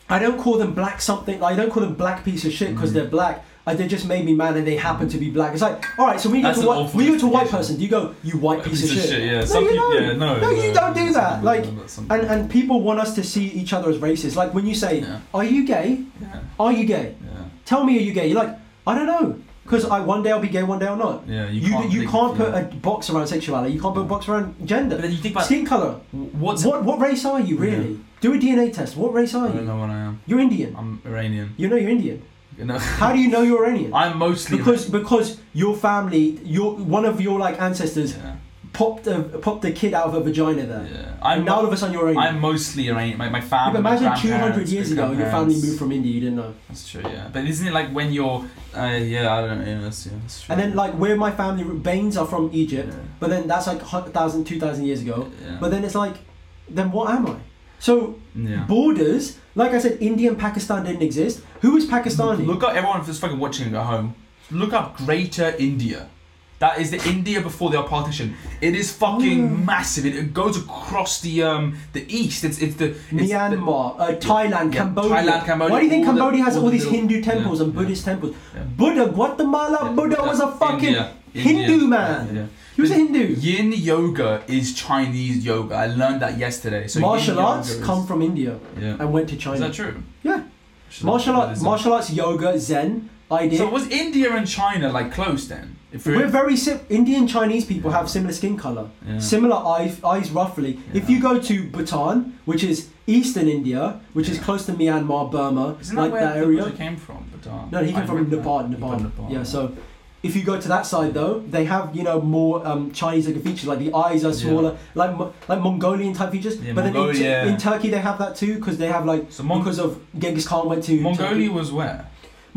[SPEAKER 2] "I don't call them black something. Like, I don't call them black piece of shit because
[SPEAKER 1] Mhm.
[SPEAKER 2] they're black." I, they just made me mad and they happen to be black. It's like, all right, so when you go to white, when you to white person, do you go, you white piece, of, shit?
[SPEAKER 1] Yeah.
[SPEAKER 2] No,
[SPEAKER 1] Some
[SPEAKER 2] you
[SPEAKER 1] people.
[SPEAKER 2] don't.
[SPEAKER 1] Yeah. No.
[SPEAKER 2] No, you don't do that. Like, And
[SPEAKER 1] people-
[SPEAKER 2] and people want us to see each other as racist. Like when you say,
[SPEAKER 1] Yeah.
[SPEAKER 2] "Are you gay?
[SPEAKER 1] Yeah.
[SPEAKER 2] Are you gay?
[SPEAKER 1] Yeah.
[SPEAKER 2] Tell me, are you gay?" You're like, "I don't know," because I one day I'll be gay, one day I'll not.
[SPEAKER 1] Yeah.
[SPEAKER 2] You
[SPEAKER 1] You, can't.
[SPEAKER 2] you can't put
[SPEAKER 1] yeah.
[SPEAKER 2] a box around sexuality. You can't put a box around gender.
[SPEAKER 1] But then you think about
[SPEAKER 2] skin color.
[SPEAKER 1] what's.
[SPEAKER 2] What what race are you really? Do a DNA test. What race are you?
[SPEAKER 1] I don't know what I am.
[SPEAKER 2] You're Indian.
[SPEAKER 1] I'm Iranian.
[SPEAKER 2] You know you're Indian.
[SPEAKER 1] You know.
[SPEAKER 2] How do you know you're Iranian?
[SPEAKER 1] I'm mostly
[SPEAKER 2] Because because your family, your one of your like ancestors
[SPEAKER 1] Yeah.
[SPEAKER 2] Popped a popped a kid out of a vagina there.
[SPEAKER 1] Yeah. I'm.
[SPEAKER 2] now all of a sudden you're Iranian.
[SPEAKER 1] I'm mostly Iranian. My, my
[SPEAKER 2] Yeah,
[SPEAKER 1] family.
[SPEAKER 2] but imagine 200 years ago, your family moved from India. You didn't know.
[SPEAKER 1] That's true, yeah. But isn't it like when you're, uh, yeah, I don't know, yeah, that's, yeah, that's true.
[SPEAKER 2] And then like where my family Baines are from Egypt,
[SPEAKER 1] Yeah.
[SPEAKER 2] but then that's like a thousand, two thousand years ago.
[SPEAKER 1] yeah.
[SPEAKER 2] But then it's like, then what am I? So
[SPEAKER 1] yeah.
[SPEAKER 2] borders, like I said, India and Pakistan didn't exist. Who is Pakistani?
[SPEAKER 1] Look up everyone who's fucking watching at home. Look up Greater India. That is the India before the partition. It is fucking
[SPEAKER 2] Mm.
[SPEAKER 1] massive. It, it goes across the um the east. It's it's the it's
[SPEAKER 2] Myanmar, uh, Thailand,
[SPEAKER 1] Yeah,
[SPEAKER 2] Cambodia.
[SPEAKER 1] Thailand, Cambodia,
[SPEAKER 2] Why do you think
[SPEAKER 1] all the-
[SPEAKER 2] Cambodia has
[SPEAKER 1] all
[SPEAKER 2] all,
[SPEAKER 1] the
[SPEAKER 2] these
[SPEAKER 1] little-
[SPEAKER 2] Hindu temples
[SPEAKER 1] yeah,
[SPEAKER 2] and. Buddhist temples? Buddha, Guatemala, Buddha was a fucking
[SPEAKER 1] India,
[SPEAKER 2] Hindu
[SPEAKER 1] India,
[SPEAKER 2] man. He was a Hindu.
[SPEAKER 1] Yin yoga is Chinese yoga. I learned that yesterday. So
[SPEAKER 2] Martial arts
[SPEAKER 1] is-
[SPEAKER 2] come from India
[SPEAKER 1] Yeah.
[SPEAKER 2] and went to China.
[SPEAKER 1] Is that true?
[SPEAKER 2] Yeah. Martial arts, martial arts, yoga, Zen, idea.
[SPEAKER 1] So was India and China like close then? If we're,
[SPEAKER 2] We're very sim- Indian Chinese people have similar skin color,
[SPEAKER 1] Yeah.
[SPEAKER 2] similar eyes, eyes roughly. If you go to Bhutan, which is eastern India, which is close to Myanmar, Burma,
[SPEAKER 1] Isn't
[SPEAKER 2] like
[SPEAKER 1] that
[SPEAKER 2] that area.
[SPEAKER 1] Buddha came from? Bhutan?
[SPEAKER 2] No, he came
[SPEAKER 1] I
[SPEAKER 2] from. Nepal, Nepal.
[SPEAKER 1] Nepal.
[SPEAKER 2] Yeah, so if you go to that side though, they have you know more um, Chinese-looking features, like the eyes are
[SPEAKER 1] Yeah.
[SPEAKER 2] smaller, like like Mongolian type features.
[SPEAKER 1] Yeah,
[SPEAKER 2] but then in, in Turkey they have that too because they have like
[SPEAKER 1] So Mon-
[SPEAKER 2] because of Genghis Khan went to
[SPEAKER 1] Mongolia
[SPEAKER 2] Turkey.
[SPEAKER 1] was where?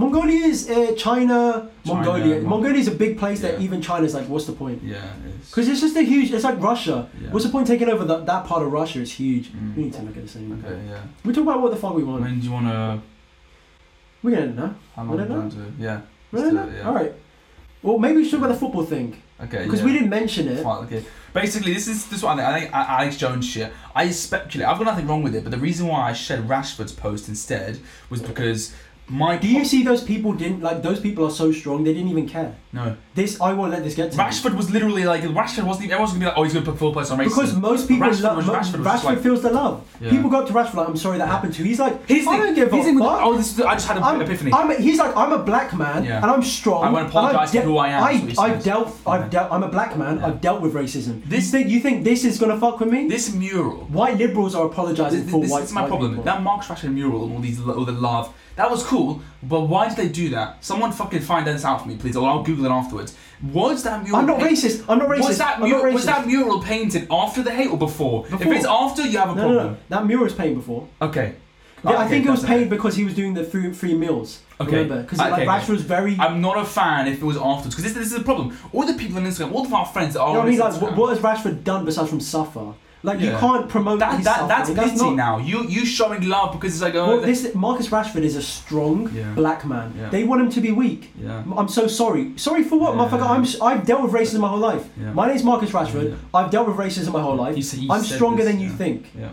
[SPEAKER 2] Mongolia is uh, China, Mongolia.
[SPEAKER 1] Mon-
[SPEAKER 2] Mongolia is a big place that
[SPEAKER 1] Yeah.
[SPEAKER 2] even China's like, what's the point?
[SPEAKER 1] Yeah, it.
[SPEAKER 2] Because it's just a huge. It's like Russia.
[SPEAKER 1] Yeah.
[SPEAKER 2] What's the point taking over that that part of Russia? It's huge.
[SPEAKER 1] Mm.
[SPEAKER 2] We need to look at this anyway.
[SPEAKER 1] Okay, yeah.
[SPEAKER 2] We talk about what the fuck we want.
[SPEAKER 1] When do you want to?
[SPEAKER 2] We're gonna know.
[SPEAKER 1] How long
[SPEAKER 2] don't know.
[SPEAKER 1] to? Yeah.
[SPEAKER 2] We don't know.
[SPEAKER 1] it, yeah.
[SPEAKER 2] All right. Well, maybe we should talk about the football thing
[SPEAKER 1] Okay.
[SPEAKER 2] because
[SPEAKER 1] yeah.
[SPEAKER 2] we didn't mention it.
[SPEAKER 1] Fine, okay. Basically, this is this is what I think. I think Alex Jones shit. I speculate. I've got nothing wrong with it, but the reason why I shared Rashford's post instead was because my.
[SPEAKER 2] Do you see those people didn't like those people are so strong they didn't even care.
[SPEAKER 1] No.
[SPEAKER 2] This I won't let this get to me.
[SPEAKER 1] Rashford was literally like Rashford wasn't. Even, everyone's gonna be like, oh, he's gonna put full place on racism.
[SPEAKER 2] because most people
[SPEAKER 1] Rashford
[SPEAKER 2] love
[SPEAKER 1] Rashford
[SPEAKER 2] Rashford,
[SPEAKER 1] just like-
[SPEAKER 2] feels the love.
[SPEAKER 1] Yeah.
[SPEAKER 2] People go up to Rashford like I'm sorry that
[SPEAKER 1] Yeah.
[SPEAKER 2] happened to you. He's like
[SPEAKER 1] His
[SPEAKER 2] I
[SPEAKER 1] thing-
[SPEAKER 2] don't give
[SPEAKER 1] his
[SPEAKER 2] a
[SPEAKER 1] thing
[SPEAKER 2] fuck.
[SPEAKER 1] Oh, this is, I just had an
[SPEAKER 2] I'm,
[SPEAKER 1] epiphany.
[SPEAKER 2] I'm, he's like I'm a black man
[SPEAKER 1] Yeah.
[SPEAKER 2] and I'm strong.
[SPEAKER 1] I won't
[SPEAKER 2] I've
[SPEAKER 1] apologise for who I am,
[SPEAKER 2] I,
[SPEAKER 1] is what he
[SPEAKER 2] I've dealt. I've dealt. I'm a black man. I've dealt with racism.
[SPEAKER 1] This-
[SPEAKER 2] you think you think this is gonna fuck with me?
[SPEAKER 1] this mural.
[SPEAKER 2] White liberals are apologizing
[SPEAKER 1] This,
[SPEAKER 2] for
[SPEAKER 1] this is my problem. That Marcus Rashford mural and all these all the love. That was cool, but why did they do that? Someone fucking find this out for me, please, or I'll Google it afterwards. Was that mural?
[SPEAKER 2] I'm not racist. I'm not racist.
[SPEAKER 1] Was that, mural, was that mural painted after the hate or before? If it's after, you have a
[SPEAKER 2] No,
[SPEAKER 1] problem.
[SPEAKER 2] no, no. That mural was painted before.
[SPEAKER 1] Okay.
[SPEAKER 2] Yeah, I think it was
[SPEAKER 1] that's okay.
[SPEAKER 2] paid because he was doing the free, free meals.
[SPEAKER 1] Okay.
[SPEAKER 2] Remember? Because
[SPEAKER 1] Okay,
[SPEAKER 2] like
[SPEAKER 1] okay.
[SPEAKER 2] Rashford was very.
[SPEAKER 1] I'm not a fan if it was afterwards because this, this is a problem. All the people on Instagram, all of our friends that are
[SPEAKER 2] You know what I mean? Like, what has Rashford done besides from suffer? Like you can't promote
[SPEAKER 1] That, that, that's pity
[SPEAKER 2] not-
[SPEAKER 1] now. You you showing love because it's like oh
[SPEAKER 2] Well, this Marcus Rashford is a strong
[SPEAKER 1] Yeah.
[SPEAKER 2] black man.
[SPEAKER 1] Yeah.
[SPEAKER 2] They want him to be weak.
[SPEAKER 1] yeah.
[SPEAKER 2] I'm so sorry. Sorry for what,
[SPEAKER 1] Yeah.
[SPEAKER 2] motherfucker? I'm I've dealt with racism my whole life.
[SPEAKER 1] Yeah.
[SPEAKER 2] My name's Marcus Rashford.
[SPEAKER 1] Yeah.
[SPEAKER 2] I've dealt with racism my whole life.
[SPEAKER 1] He s- he
[SPEAKER 2] I'm stronger
[SPEAKER 1] this,
[SPEAKER 2] than you
[SPEAKER 1] yeah.
[SPEAKER 2] think.
[SPEAKER 1] Yeah.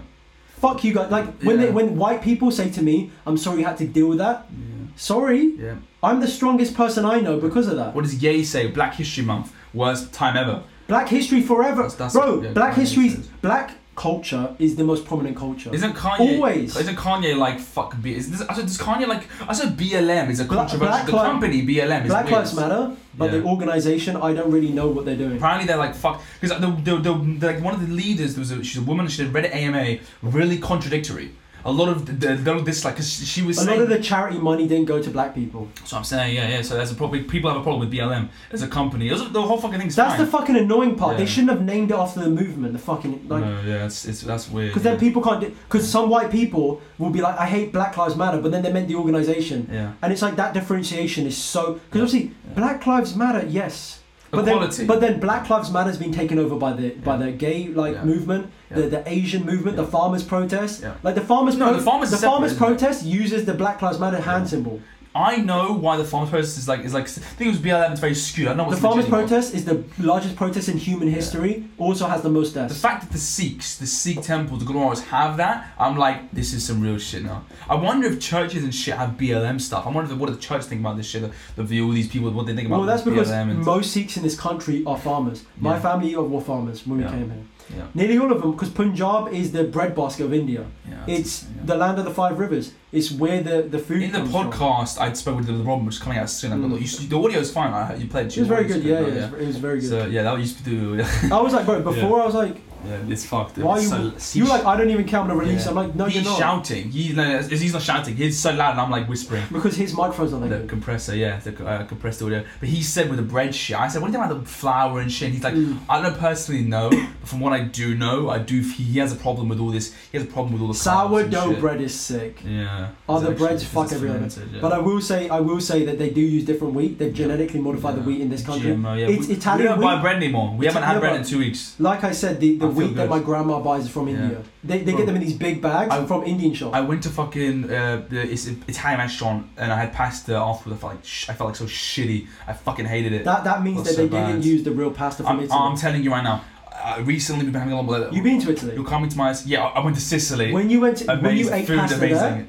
[SPEAKER 2] Fuck you guys. Like when
[SPEAKER 1] Yeah.
[SPEAKER 2] they, when white people say to me, "I'm sorry you had to deal with that."
[SPEAKER 1] Yeah.
[SPEAKER 2] Sorry,
[SPEAKER 1] Yeah.
[SPEAKER 2] I'm the strongest person I know because of that.
[SPEAKER 1] What does Ye say? Black History Month, worst time ever.
[SPEAKER 2] Black history forever,
[SPEAKER 1] That's- that's-
[SPEAKER 2] bro.
[SPEAKER 1] yeah,
[SPEAKER 2] black history, black culture is the most prominent culture.
[SPEAKER 1] Isn't Kanye
[SPEAKER 2] Always.
[SPEAKER 1] Isn't Kanye like fuck B? Is this, I said, does Kanye like? I said BLM is a
[SPEAKER 2] Black-
[SPEAKER 1] controversial.
[SPEAKER 2] Black
[SPEAKER 1] the
[SPEAKER 2] Li-
[SPEAKER 1] company BLM is
[SPEAKER 2] Black
[SPEAKER 1] weird.
[SPEAKER 2] Lives Matter, but
[SPEAKER 1] Yeah.
[SPEAKER 2] the organization, I don't really know what they're doing.
[SPEAKER 1] Apparently they're like fuck because the, the, the, the, like one of the leaders there was a, she's a woman she did Reddit AMA really contradictory. A lot of the, the, the this like 'cause she was
[SPEAKER 2] A
[SPEAKER 1] saying.
[SPEAKER 2] lot of the charity money didn't go to black people.
[SPEAKER 1] so I'm saying yeah yeah. So there's a problem. People have a problem with BLM as a company. It was- the whole fucking thing's
[SPEAKER 2] That's
[SPEAKER 1] fine.
[SPEAKER 2] the fucking annoying part. They shouldn't have named it after the movement. The fucking like.
[SPEAKER 1] no, yeah, it's, it's that's weird.
[SPEAKER 2] Because
[SPEAKER 1] yeah.
[SPEAKER 2] then people can't. Because some white people will be like, "I hate Black Lives Matter," but then they meant the organization,
[SPEAKER 1] yeah.
[SPEAKER 2] and it's like that differentiation is so. Because
[SPEAKER 1] Yeah.
[SPEAKER 2] obviously,
[SPEAKER 1] Yeah.
[SPEAKER 2] Black Lives Matter, yes, but
[SPEAKER 1] Equality.
[SPEAKER 2] then but then Black Lives Matter has been taken over by the by the gay like movement, the the Asian movement, the farmers protest. Like the farmers
[SPEAKER 1] No,
[SPEAKER 2] pro-
[SPEAKER 1] the farmers
[SPEAKER 2] the
[SPEAKER 1] separate,
[SPEAKER 2] farmers protest uses the Black Lives Matter hand symbol.
[SPEAKER 1] I know why the farmers protest is like is like I think it was BLM. It's very skewed. I know
[SPEAKER 2] The
[SPEAKER 1] what's
[SPEAKER 2] farmers
[SPEAKER 1] legit anymore.
[SPEAKER 2] protest is the largest protest in human history. Also has the most deaths.
[SPEAKER 1] The fact that the Sikhs, the Sikh temples, the Gurdwaras have that, I'm like, this is some real shit now. I wonder if churches and shit have BLM stuff. I wonder if, what do the church think about this shit? The view, of these people, what they think about
[SPEAKER 2] Well, that's because
[SPEAKER 1] BLM and
[SPEAKER 2] most Sikhs in this country are farmers. My
[SPEAKER 1] Yeah.
[SPEAKER 2] family were farmers when
[SPEAKER 1] Yeah.
[SPEAKER 2] we came here.
[SPEAKER 1] Yeah,
[SPEAKER 2] Nearly all of them, because Punjab is the breadbasket of India.
[SPEAKER 1] yeah,
[SPEAKER 2] It's
[SPEAKER 1] yeah.
[SPEAKER 2] the land of the five rivers. It's where the, the food
[SPEAKER 1] in the
[SPEAKER 2] from.
[SPEAKER 1] podcast. I spoke with the Rob, which is coming out soon.
[SPEAKER 2] Mm.
[SPEAKER 1] the- you, the audio is fine. I you played.
[SPEAKER 2] It was very good, yeah, yeah, It was very good.
[SPEAKER 1] So yeah, that used to do.
[SPEAKER 2] I was like, bro, before I was like,
[SPEAKER 1] Yeah, it's fucked.
[SPEAKER 2] why are
[SPEAKER 1] It's
[SPEAKER 2] you?
[SPEAKER 1] so-
[SPEAKER 2] you were like, I don't even care, I'm gonna release.
[SPEAKER 1] Yeah.
[SPEAKER 2] I'm like, no,
[SPEAKER 1] he's
[SPEAKER 2] you're not.
[SPEAKER 1] shouting. He, no, he's not shouting. He's so loud, and I'm like whispering.
[SPEAKER 2] Because his microphone's not that
[SPEAKER 1] The
[SPEAKER 2] good.
[SPEAKER 1] compressor, yeah, the uh, compressed audio. But he said with the bread shit, I said, what do you think about the flour and shit? And he's like,
[SPEAKER 2] Mm.
[SPEAKER 1] I don't personally know, but from what I do know, I do. He has a problem with all this. He has a problem with all the
[SPEAKER 2] Sourdough bread is sick.
[SPEAKER 1] Yeah.
[SPEAKER 2] Other
[SPEAKER 1] It's
[SPEAKER 2] breads fuck everything.
[SPEAKER 1] yeah.
[SPEAKER 2] But I will say, I will say that they do use different wheat. They've genetically modified the wheat in this country.
[SPEAKER 1] GMO, yeah.
[SPEAKER 2] It's
[SPEAKER 1] we,
[SPEAKER 2] Italian
[SPEAKER 1] We don't buy bread anymore. We
[SPEAKER 2] It's-
[SPEAKER 1] haven't had
[SPEAKER 2] yeah,
[SPEAKER 1] bread in two weeks.
[SPEAKER 2] Like I said, the, the
[SPEAKER 1] I feel
[SPEAKER 2] wheat that my grandma buys from. India, they, they
[SPEAKER 1] Bro.
[SPEAKER 2] get them in these big bags
[SPEAKER 1] I-
[SPEAKER 2] from Indian shops.
[SPEAKER 1] I went to fucking uh, the it's an Italian restaurant and I had pasta afterwards. I felt like sh- I felt like so shitty. I fucking hated it.
[SPEAKER 2] that that means
[SPEAKER 1] That's
[SPEAKER 2] that they
[SPEAKER 1] so
[SPEAKER 2] didn't use the real pasta from
[SPEAKER 1] I'm,
[SPEAKER 2] Italy.
[SPEAKER 1] I'm telling you right now. Uh, recently, we've been having a lot of.
[SPEAKER 2] You've been to Italy.
[SPEAKER 1] You're coming to my. Yeah, I I went to Sicily.
[SPEAKER 2] When you went to,
[SPEAKER 1] amazing
[SPEAKER 2] when you ate
[SPEAKER 1] food,
[SPEAKER 2] pasta
[SPEAKER 1] amazing.
[SPEAKER 2] there,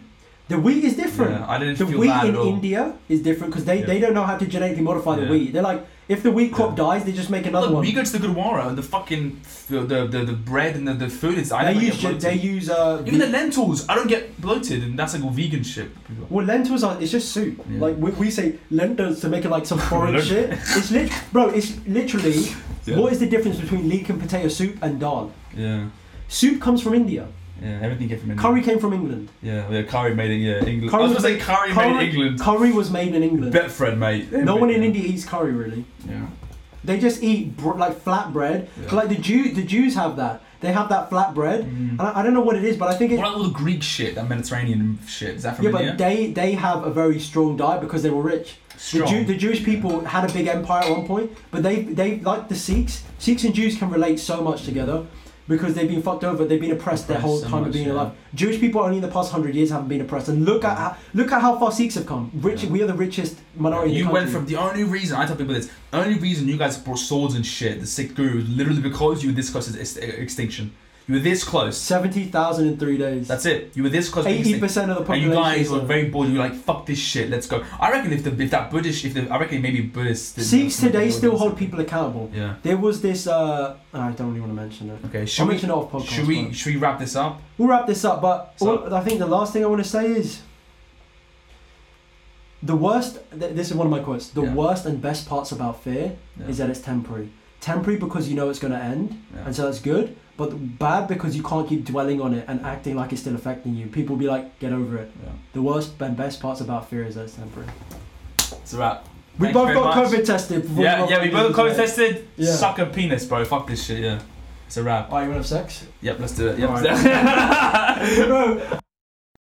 [SPEAKER 2] the wheat is different.
[SPEAKER 1] Yeah, I didn't
[SPEAKER 2] the
[SPEAKER 1] feel
[SPEAKER 2] wheat
[SPEAKER 1] bad
[SPEAKER 2] in
[SPEAKER 1] at all.
[SPEAKER 2] India is different because they,
[SPEAKER 1] Yeah.
[SPEAKER 2] they don't know how to genetically modify the
[SPEAKER 1] Yeah.
[SPEAKER 2] wheat. They're like, if the wheat crop dies, they just make another
[SPEAKER 1] Look,
[SPEAKER 2] one.
[SPEAKER 1] we go to the Gurdwara and the fucking the the, the, the bread and the, the food is. I
[SPEAKER 2] they
[SPEAKER 1] never
[SPEAKER 2] use
[SPEAKER 1] get bloated.
[SPEAKER 2] they use uh,
[SPEAKER 1] Even the lentils, I don't get bloated, and that's like all vegan shit.
[SPEAKER 2] well lentils are it's just soup.
[SPEAKER 1] Yeah.
[SPEAKER 2] Like we, we say lentils to make it like some foreign
[SPEAKER 1] Lent-
[SPEAKER 2] shit. It's lit, bro. It's literally
[SPEAKER 1] Yeah.
[SPEAKER 2] what is the difference between leek and potato soup and dal?
[SPEAKER 1] Yeah,
[SPEAKER 2] Soup comes from India.
[SPEAKER 1] Yeah, everything came from India.
[SPEAKER 2] Curry came from England.
[SPEAKER 1] Yeah, yeah, curry made in yeah England.
[SPEAKER 2] Curry
[SPEAKER 1] I was
[SPEAKER 2] was
[SPEAKER 1] gonna say curry, made in England.
[SPEAKER 2] Curry was made in England.
[SPEAKER 1] Betfred, mate.
[SPEAKER 2] no one in India eats curry really.
[SPEAKER 1] Yeah.
[SPEAKER 2] They just eat br- like flat bread.
[SPEAKER 1] Yeah.
[SPEAKER 2] Like the Jew, the Jews have that. They have that flat bread.
[SPEAKER 1] Mm.
[SPEAKER 2] And I, I don't know what it is, but I think it's.
[SPEAKER 1] What about all the Greek shit, that Mediterranean shit? Is that from
[SPEAKER 2] Yeah,
[SPEAKER 1] India?
[SPEAKER 2] but they they have a very strong diet because they were rich. The, Jew, the Jewish people had a big empire at one point, but they they like the Sikhs. Sikhs and Jews can relate so much together because they've been fucked over. They've been oppressed, their whole
[SPEAKER 1] so
[SPEAKER 2] time
[SPEAKER 1] much,
[SPEAKER 2] of being
[SPEAKER 1] yeah.
[SPEAKER 2] alive. Jewish people only in the past hundred years haven't been oppressed, and look at how, look at how far Sikhs have come. Rich,
[SPEAKER 1] Yeah.
[SPEAKER 2] we are the richest minority.
[SPEAKER 1] you
[SPEAKER 2] in the
[SPEAKER 1] went from the only reason I tell people this, only reason you guys brought swords and shit, the Sikh guru, literally because you were this close to ex- extinction. You were this close.
[SPEAKER 2] seventy thousand in three days.
[SPEAKER 1] That's it. You were this close.
[SPEAKER 2] Eighty percent of the population.
[SPEAKER 1] And you guys were very bored. You were like, "Fuck this shit, let's go." I reckon if the if that British, if the, I reckon maybe Buddhists.
[SPEAKER 2] Sikhs today still hold people accountable.
[SPEAKER 1] Yeah.
[SPEAKER 2] There was this. Uh, I don't really want to mention it.
[SPEAKER 1] Okay.
[SPEAKER 2] I'll
[SPEAKER 1] Should we?
[SPEAKER 2] mention it off podcast.
[SPEAKER 1] Should we?
[SPEAKER 2] but-
[SPEAKER 1] Should we wrap this up?
[SPEAKER 2] We'll wrap this up, but
[SPEAKER 1] So-
[SPEAKER 2] all, I think the last thing I want to say is the worst. Th- this is one of my quotes. The
[SPEAKER 1] Yeah.
[SPEAKER 2] worst and best parts about fear
[SPEAKER 1] Yeah.
[SPEAKER 2] is that it's temporary. Temporary because you know it's going to end,
[SPEAKER 1] Yeah.
[SPEAKER 2] and so that's good. But bad because you can't keep dwelling on it and acting like it's still affecting you. People will be like, get over it.
[SPEAKER 1] Yeah.
[SPEAKER 2] The worst and best parts about fear is that it's temporary.
[SPEAKER 1] It's a wrap.
[SPEAKER 2] We
[SPEAKER 1] Thank
[SPEAKER 2] both got
[SPEAKER 1] much.
[SPEAKER 2] COVID tested. before
[SPEAKER 1] Yeah, yeah, we both
[SPEAKER 2] COVID
[SPEAKER 1] COVID tested.
[SPEAKER 2] Yeah.
[SPEAKER 1] Suck a penis, bro. Fuck this shit. Yeah. It's a wrap.
[SPEAKER 2] Oh, you want to have sex?
[SPEAKER 1] Yep. Let's do it. Yep.
[SPEAKER 2] Alright. Bro,